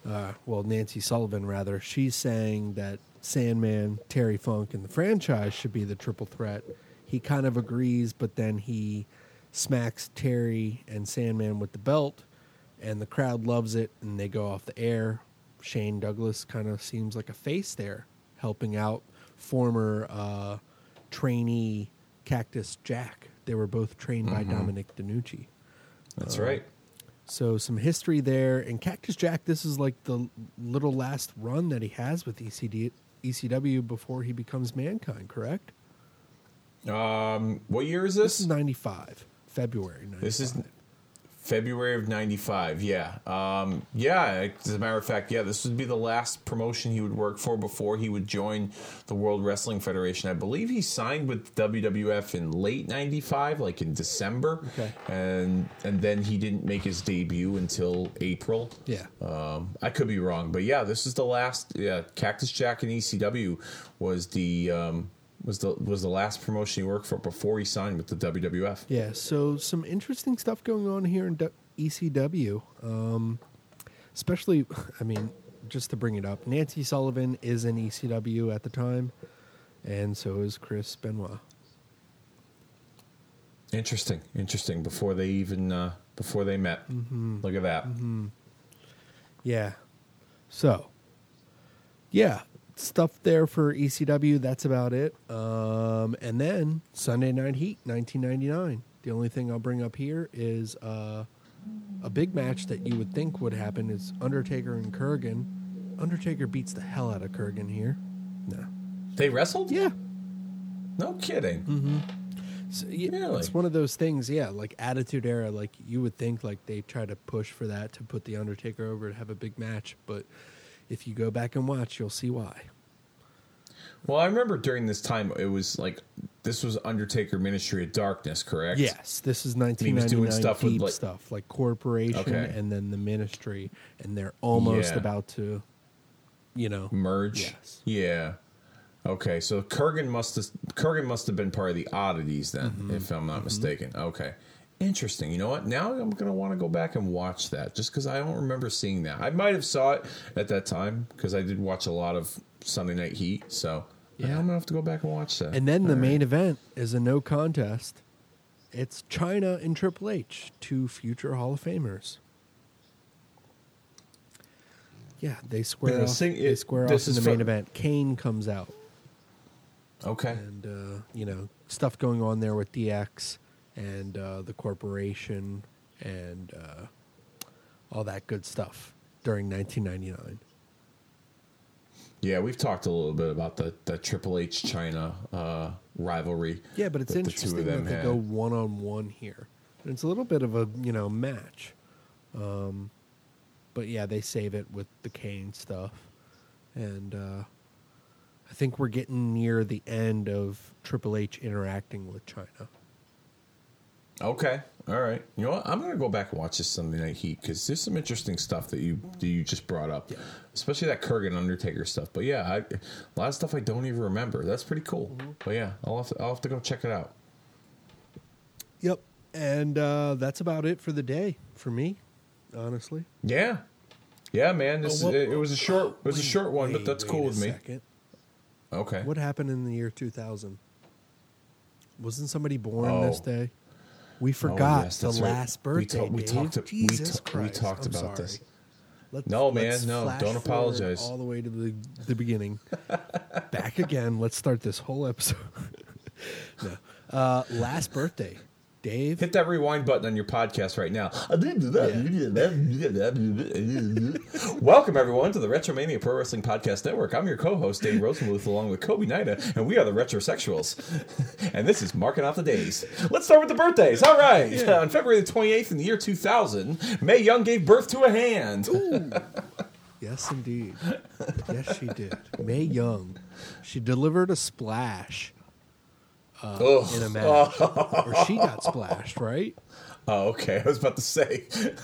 uh, well, Nancy Sullivan, rather, she's saying that Sandman, Terry Funk, and the franchise should be the triple threat. He kind of agrees, but then he smacks Terry and Sandman with the belt, and the crowd loves it, and they go off the air. Shane Douglas kind of seems like a face there, helping out former uh, trainee Cactus Jack. They were both trained by Dominic DeNucci. That's Uh, right. So some history there. And Cactus Jack, this is like the little last run that he has with ECD, ECW before he becomes Mankind, correct? Um, what year is This this? is 95, February 95. This is February of '95. Yeah, um, yeah. As a matter of fact, yeah, this would be the last promotion he would work for before he would join the World Wrestling Federation. I believe he signed with WWF in late '95, like in December. Okay. And and then he didn't make his debut until April. Yeah. Um, I could be wrong, but yeah, this is the last. Yeah, Cactus Jack and ECW was the um, was the was the last promotion he worked for before he signed with the WWF. Yeah, so some interesting stuff going on here in ECW. Um, especially, I mean, just to bring it up, Nancy Sullivan is in ECW at the time, and so is Chris Benoit. Interesting, interesting. Before they even uh, before they met, look at that. Yeah. So, yeah, stuff there for ECW. That's about it. Um, and then Sunday Night Heat, 1999. The only thing I'll bring up here is uh, a big match that you would think would happen is Undertaker and Kurrgan. Undertaker beats the hell out of Kurrgan here. No. They wrestled? Yeah. No kidding. Mm-hmm. So, yeah, Really? It's one of those things, yeah, like Attitude Era, like you would think like they try to push for that to put the Undertaker over to have a big match, but if you go back and watch, you'll see why. Well, I remember during this time it was like this was Undertaker Ministry of Darkness, correct? Yes, this is he was doing 1999 stuff with, deep like- stuff like corporation Okay. and then the ministry, and they're almost Yeah. about to, you know, merge. Yes. Yeah. Okay, so Kurrgan must have Kurrgan must have been part of the oddities then, Mm-hmm. if I'm not mistaken. Okay. Interesting. You know what? Now I'm gonna want to go back and watch that, just because I don't remember seeing that. I might have saw it at that time because I did watch a lot of Sunday Night Heat. So yeah. I'm gonna have to go back and watch that. And then the All right. main event is a no contest. It's Chyna and Triple H, two future Hall of Famers. Yeah, they square Yeah, off. sing- they square this off in the main for- event. Kane comes out, Okay. and uh, you know stuff going on there with DX and uh, the corporation and uh, all that good stuff during 1999. Yeah, we've talked a little bit about the the Triple H Chyna uh, rivalry. Yeah, but it's that the interesting that they had. go one on one here. And it's a little bit of a you know match, um, but yeah, they save it with the Kane stuff, and uh, I think we're getting near the end of Triple H interacting with Chyna. Okay. All right. You know what? I'm going to go back and watch this Sunday Night Heat because there's some interesting stuff that you that you just brought up, Yeah. especially that Kurrgan Undertaker stuff. But yeah, I, a lot of stuff I don't even remember. That's pretty cool. Mm-hmm. But yeah, I'll have, to, I'll have to go check it out. Yep, and uh, that's about it for the day for me, honestly. Yeah. Yeah, man. This Oh, what- it, it was a short it was a short one, but that's cool with me. second. Okay. What happened in the year 2000? Wasn't somebody born Oh. this day? We Oh, forgot yes, the right. last We birthday. ta- we talked- we Jesus ta- we talked I'm about this. Let's, No, man, no, don't apologize. All the way to the the beginning. Back again. Let's start this whole episode. no, uh, last birthday, Dave. Hit that rewind button on your podcast right now. I didn't do that. Welcome, everyone, to the Retromania Pro Wrestling Podcast Network. I'm your co host, Dave Rosenbluth, along with Kobe Nida, and we are the Retrosexuals. and this is Marking Off the Days. Let's start with the birthdays. All right. On February the 28th in the year 2000, Mae Young gave birth to a hand. Yes, indeed. yes, she did. Mae Young. She delivered a splash uh, in a match, or she got splashed, right? Oh, okay. I was about to say.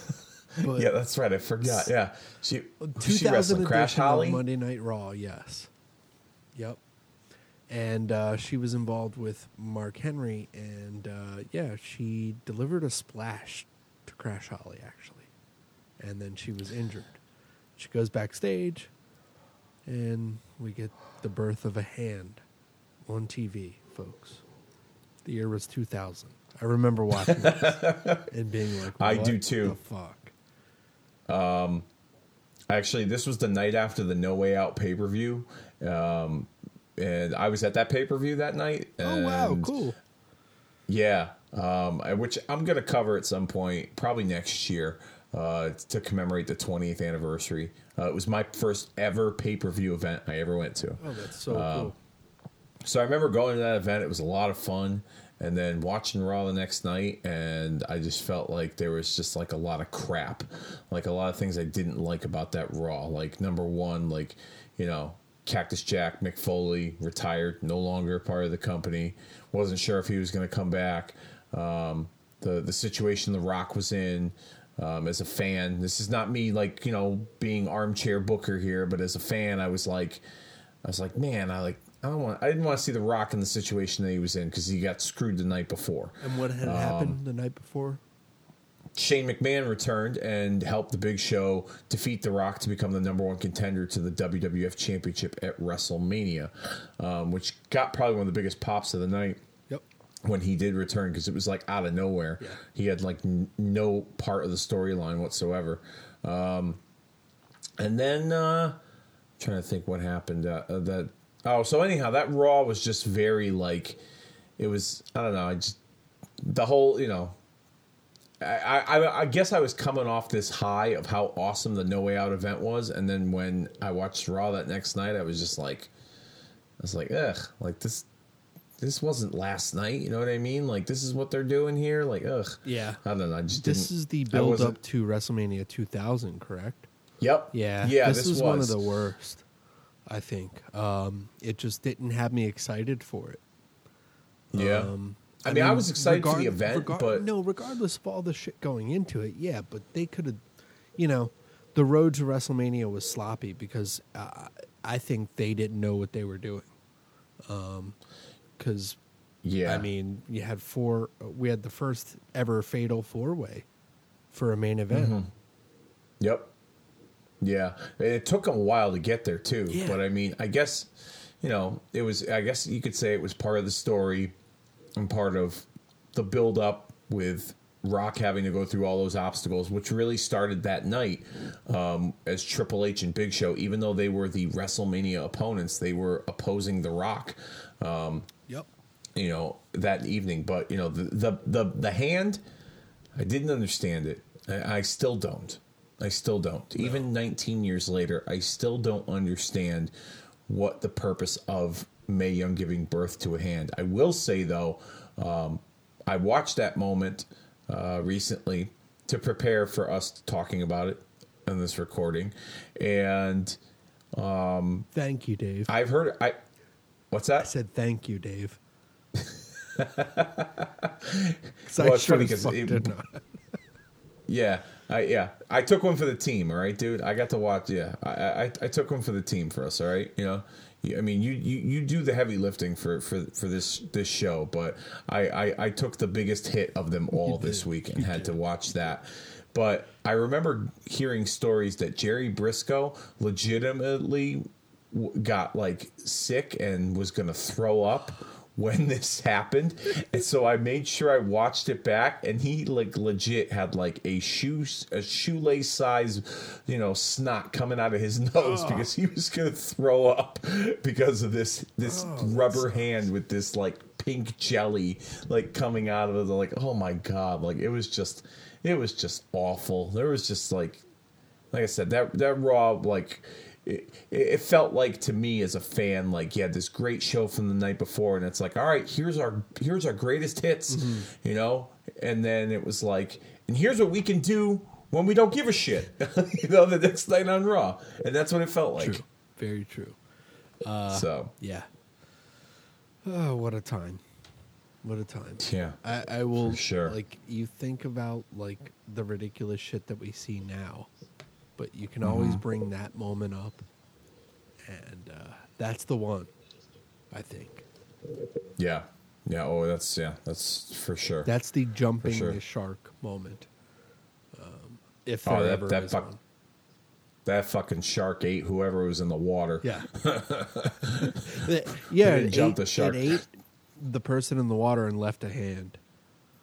But yeah, that's right. I forgot. Yeah. She, she wrestled 2000 Crash Holly. Monday Night Raw. Yes. Yep. And uh, she was involved with Mark Henry, and uh, yeah, she delivered a splash to Crash Holly actually, and then she was injured. She goes backstage, and we get the birth of a hand on TV, folks. The year was 2000. I remember watching this and being like, I do too." The fuck. Actually, this was the night after the No Way Out pay per view, um, and I was at that pay per view that night. Oh wow, cool. Yeah, um, which I'm going to cover at some point, probably next year, uh, to commemorate the 20th anniversary. Uh, it was my first ever pay per view event I ever went to. Oh, that's so Um, cool. So I remember going to that event. It was a lot of fun. And then watching Raw the next night, and I just felt like there was just like a lot of crap, like a lot of things I didn't like about that Raw. Like number one, like you know, Cactus Jack Mick Foley retired, no longer part of the company. wasn't sure if he was going to come back. Um, the the situation The Rock was in. Um, as a fan, this is not me like you know being armchair booker here, but as a fan, I was like, I was like, man, I like, I don't want, I didn't want to see the Rock in the situation that he was in because he got screwed the night before. And what had Um, happened the night before? Shane McMahon returned and helped the Big Show defeat The Rock to become the number one contender to the WWF Championship at WrestleMania, um, which got probably one of the biggest pops of the night Yep. when he did return because it was like out of nowhere. Yeah. He had like n- no part of the storyline whatsoever. Um, and then uh, trying to think what happened. Uh, uh, that oh, so anyhow, that Raw was just very like it was. I don't know. I just the whole you know. I, I, I guess I was coming off this high of how awesome the No Way Out event was, and then when I watched Raw that next night, I was just like, I was like, ugh, like this, this wasn't last night. You know what I mean? Like this is what they're doing here. Like ugh. Yeah. I don't know. I just This is the build up to WrestleMania 2000, correct? Yep. Yeah, Yeah. This, This, was, one of the worst. I think um, it just didn't have me excited for it. Yeah. Um, I mean, I was excited for the event, regard- but no, regardless of all the shit going into it, yeah. But they could have, you know, the road to WrestleMania was sloppy because uh, I think they didn't know what they were doing. Because yeah. I mean, you had four. We had the first ever fatal four way for a main event. Mm-hmm. Yep. Yeah, And it took a while to get there too. Yeah. But I mean, I guess you know, it was. I guess you could say it was part of the story and part of the build up with Rock having to go through all those obstacles, which really started that night um, as Triple H and Big Show. Even though they were the WrestleMania opponents, they were opposing The Rock. Um, Yep. you know that evening but you know the the the, the hand i didn't understand it I, I still don't i still don't even 19 years later i still don't understand what the purpose of Mae Young giving birth to a hand i will say though um, i watched that moment uh, recently to prepare for us talking about it in this recording and Thank you, Dave. i've heard i what's that? I said thank you, Dave. Well, I it's funny sure as 'cause fuck it- did not. Yeah, I yeah, I took one for the team. All right, dude. I got to watch. Yeah, I I, I took one for the team for us. All right, you know. I mean, you, you, you do the heavy lifting for, for, for this this show, but I, I, I took the biggest hit of them all this week and had to watch that. But I remember hearing stories that Jerry Brisco legitimately got like sick and was going to throw up when this happened. And so i made sure i watched it back and he like legit had like a shoe a shoelace size you know snot coming out of his nose because he was gonna throw up because of this this rubber hand with this like pink jelly like coming out of it like oh my god like it was just it was just awful. There was just like like I said, that that Raw like it, it felt like to me as a fan like you had this great show from the night before, and it's like, all right, here's our here's our greatest hits, mm-hmm. you know, and then it was like, and here's what we can do when we don't give a shit, you know, the next night on Raw, and that's what it felt like. True. Very true. Uh, so Yeah. Oh, what a time. What a time. yeah, I, I will For sure. like you think about like the ridiculous shit that we see now, but you can Mm-hmm. always bring that moment up, and uh, that's the one. I think yeah, yeah. Oh, that's yeah, that's for sure. that's the jumping sure. the shark moment. Um, if Oh, there that- ever that is one. that fucking shark ate whoever was in the water. Yeah. yeah. it ate, the shark. It ate the person in the water and left a hand.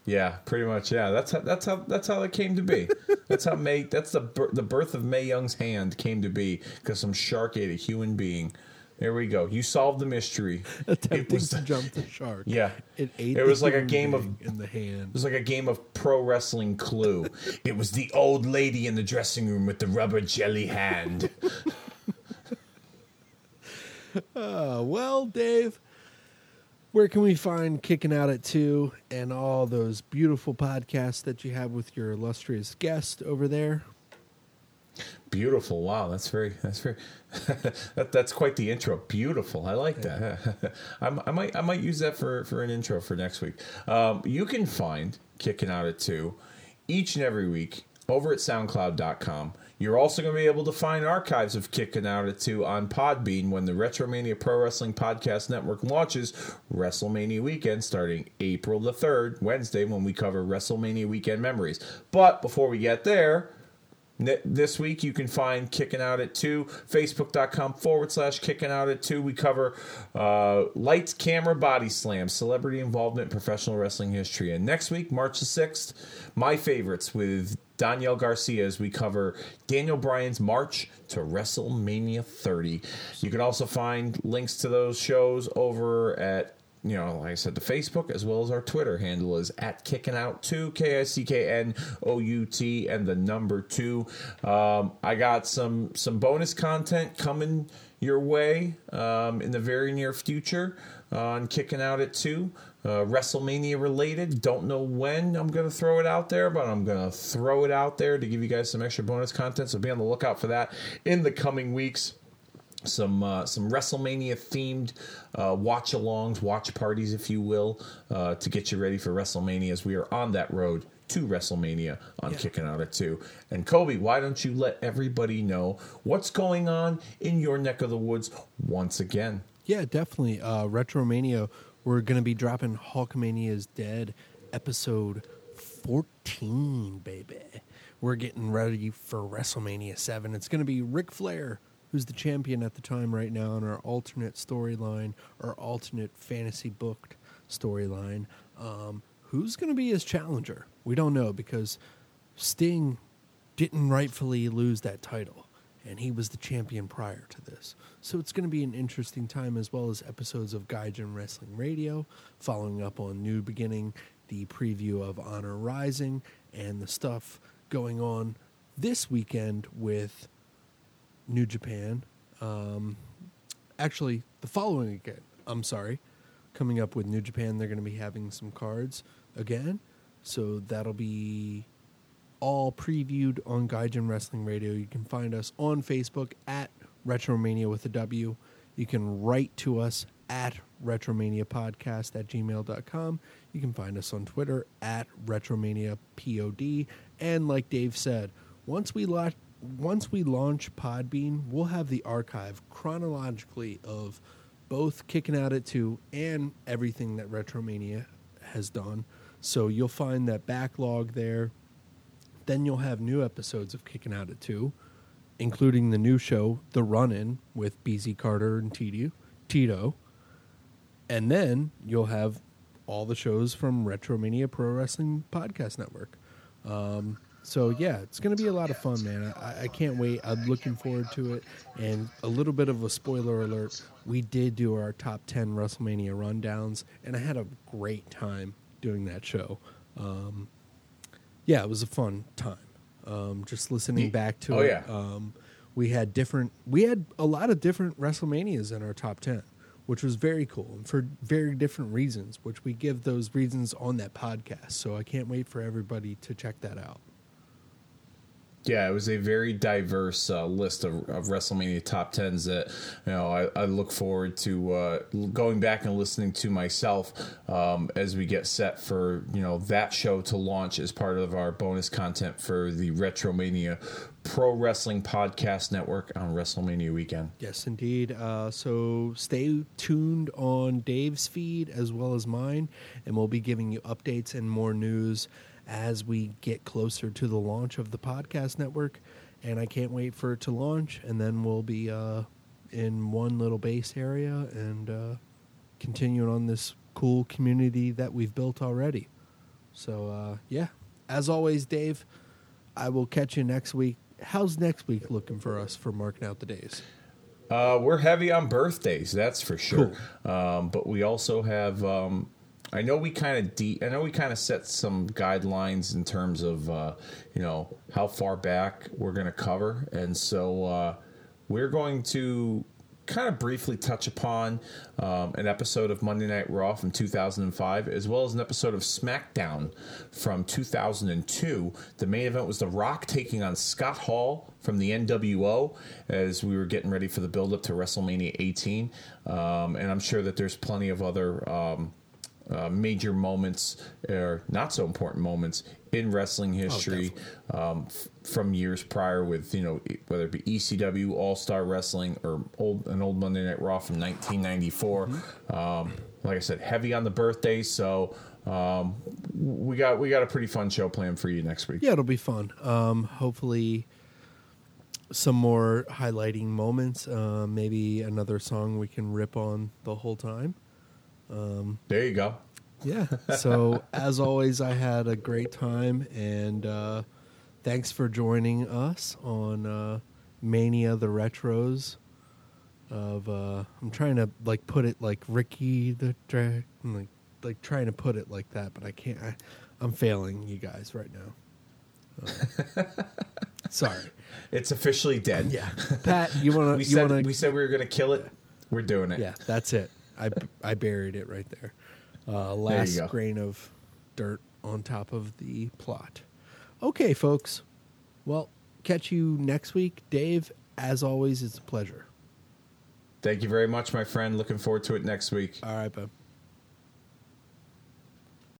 Yeah, pretty much. Yeah, that's how that's how that's how it came to be. that's how Mae. That's the the birth of Mae Young's hand came to be because some shark ate a human being. There we go. You solved the mystery. Attempting was- to jump the shark. Yeah. It ate. It was like a game of- in the hand. It was like a game of pro wrestling Clue. it was the old lady in the dressing room with the rubber jelly hand. Uh, well, Dave, where can we find Kicking Out at Two and all those beautiful podcasts that you have with your illustrious guest over there? Beautiful. Wow, that's very that's very that, that's quite the intro. Beautiful. I like that. I might I might use that for for an intro for next week. Um, you can find kicking out at two each and every week over at SoundCloud.com. You're also going to be able to find archives of Kicking Out at 2 on Podbean when the Retromania Pro Wrestling Podcast Network launches WrestleMania weekend starting April the 3rd, Wednesday, when we cover WrestleMania weekend memories. But before we get there, This week you can find Kicking Out at 2, facebook.com forward slash Kicking Out at 2. We cover uh, lights, camera, body slam, celebrity involvement, professional wrestling history. And next week, March the 6th, my favorites with Danielle Garcia as we cover Daniel Bryan's March to WrestleMania 30. You can also find links to those shows over at you know, like I said, the Facebook as well as our Twitter handle is at kicking out two K I C K N O U T and the number two. Um, I got some some bonus content coming your way um, in the very near future. on kicking out at two. Uh, WrestleMania related. Don't know when I'm going to throw it out there, but I'm going to throw it out there to give you guys some extra bonus content. So be on the lookout for that in the coming weeks some uh, some WrestleMania themed uh, watch alongs, watch parties, if you will, uh, to get you ready for WrestleMania as we are on that road to WrestleMania on Kicking Out at Two. And Kobe, why don't you let everybody know what's going on in your neck of the woods once again? Yeah, definitely. Uh, Retromania, we're going to be dropping Hulkamania is Dead episode 14, baby. We're getting ready for WrestleMania 7. It's going to be Ric Flair, who's the champion at the time right now in our alternate storyline, our alternate fantasy booked storyline. Um, who's going to be his challenger? We don't know because Sting didn't rightfully lose that title, and he was the champion prior to this. So it's going to be an interesting time, as well as episodes of Gaijin Wrestling Radio, following up on New Beginning, the preview of Honor Rising, and the stuff going on this weekend with New Japan. Um, actually, the following weekend, I'm sorry, coming up with New Japan, they're going to be having some cards again. So that'll be all previewed on Gaijin Wrestling Radio. You can find us on Facebook at Retromania with a W. You can write to us at Retromania Podcast at gmail.com. You can find us on Twitter at Retromania POD. And like Dave said, once we launch once we launch Podbean, we'll have the archive chronologically of both kicking out at two and everything that Retromania has done. So you'll find that backlog there. Then you'll have new episodes of Kicking Out at Two, including the new show, The Run In, with BZ Carter and Tito. And then you'll have all the shows from Retromania Pro Wrestling Podcast Network. Um, so yeah, it's going to be a lot of fun, man. I, I can't wait. I'm looking forward to it. And a little bit of a spoiler alert: we did do our top ten WrestleMania rundowns, and I had a great time doing that show. Um, yeah, it was a fun time. Um, just listening back to oh, it. yeah. Um, we had different. We had a lot of different WrestleManias in our top ten, which was very cool and for very different reasons. Which we give those reasons on that podcast. So I can't wait for everybody to check that out. Yeah, it was a very diverse uh, list of, of WrestleMania top tens that you know I, I look forward to uh, going back and listening to myself um, as we get set for you know that show to launch as part of our bonus content for the Retromania Pro Wrestling Podcast Network on WrestleMania weekend. Yes, indeed. Uh, so stay tuned on Dave's feed as well as mine, and we'll be giving you updates and more news as we get closer to the launch of the podcast network. And I can't wait for it to launch, and then we'll be uh, in one little base area and uh, continuing on this cool community that we've built already. So, uh, yeah, as always, Dave, I will catch you next week. How's next week looking for us for marking out the days? Uh, we're heavy on birthdays, that's for sure. Um, but we also have. Um, I know we kind of de- I know we kind of set some guidelines in terms of uh, you know how far back we're going to cover, and so uh, we're going to kind of briefly touch upon um, an episode of Monday Night Raw from 2005, as well as an episode of SmackDown from 2002. The main event was The Rock taking on Scott Hall from the NWO as we were getting ready for the build up to WrestleMania 18. Um, and I'm sure that there's plenty of other. Um, uh, major moments or not so important moments in wrestling history um, f- from years prior with you know whether it be ECW All Star Wrestling or old an old Monday Night Raw from 1994. Um, like I said, heavy on the birthday, so um, we got we got a pretty fun show planned for you next week. Yeah, it'll be fun. Um, hopefully, some more highlighting moments. Uh, maybe another song we can rip on the whole time. There you go. Yeah. So as always, I had a great time, and uh, thanks for joining us on uh, Mania the Retros. Of uh, I'm trying to like put it like Ricky the Drag, like like trying to put it like that, but I can't. I, I'm failing you guys right now. Uh, sorry. It's officially dead. Yeah, Pat, you wanna we said wanna we said we were going to kill it. We're doing it. Yeah, that's it. I I buried it right there. Uh, last go. grain of dirt on top of the plot. Okay, folks. Well, catch you next week, Dave. As always, it's a pleasure. Thank you very much, my friend. Looking forward to it next week. All right, bud.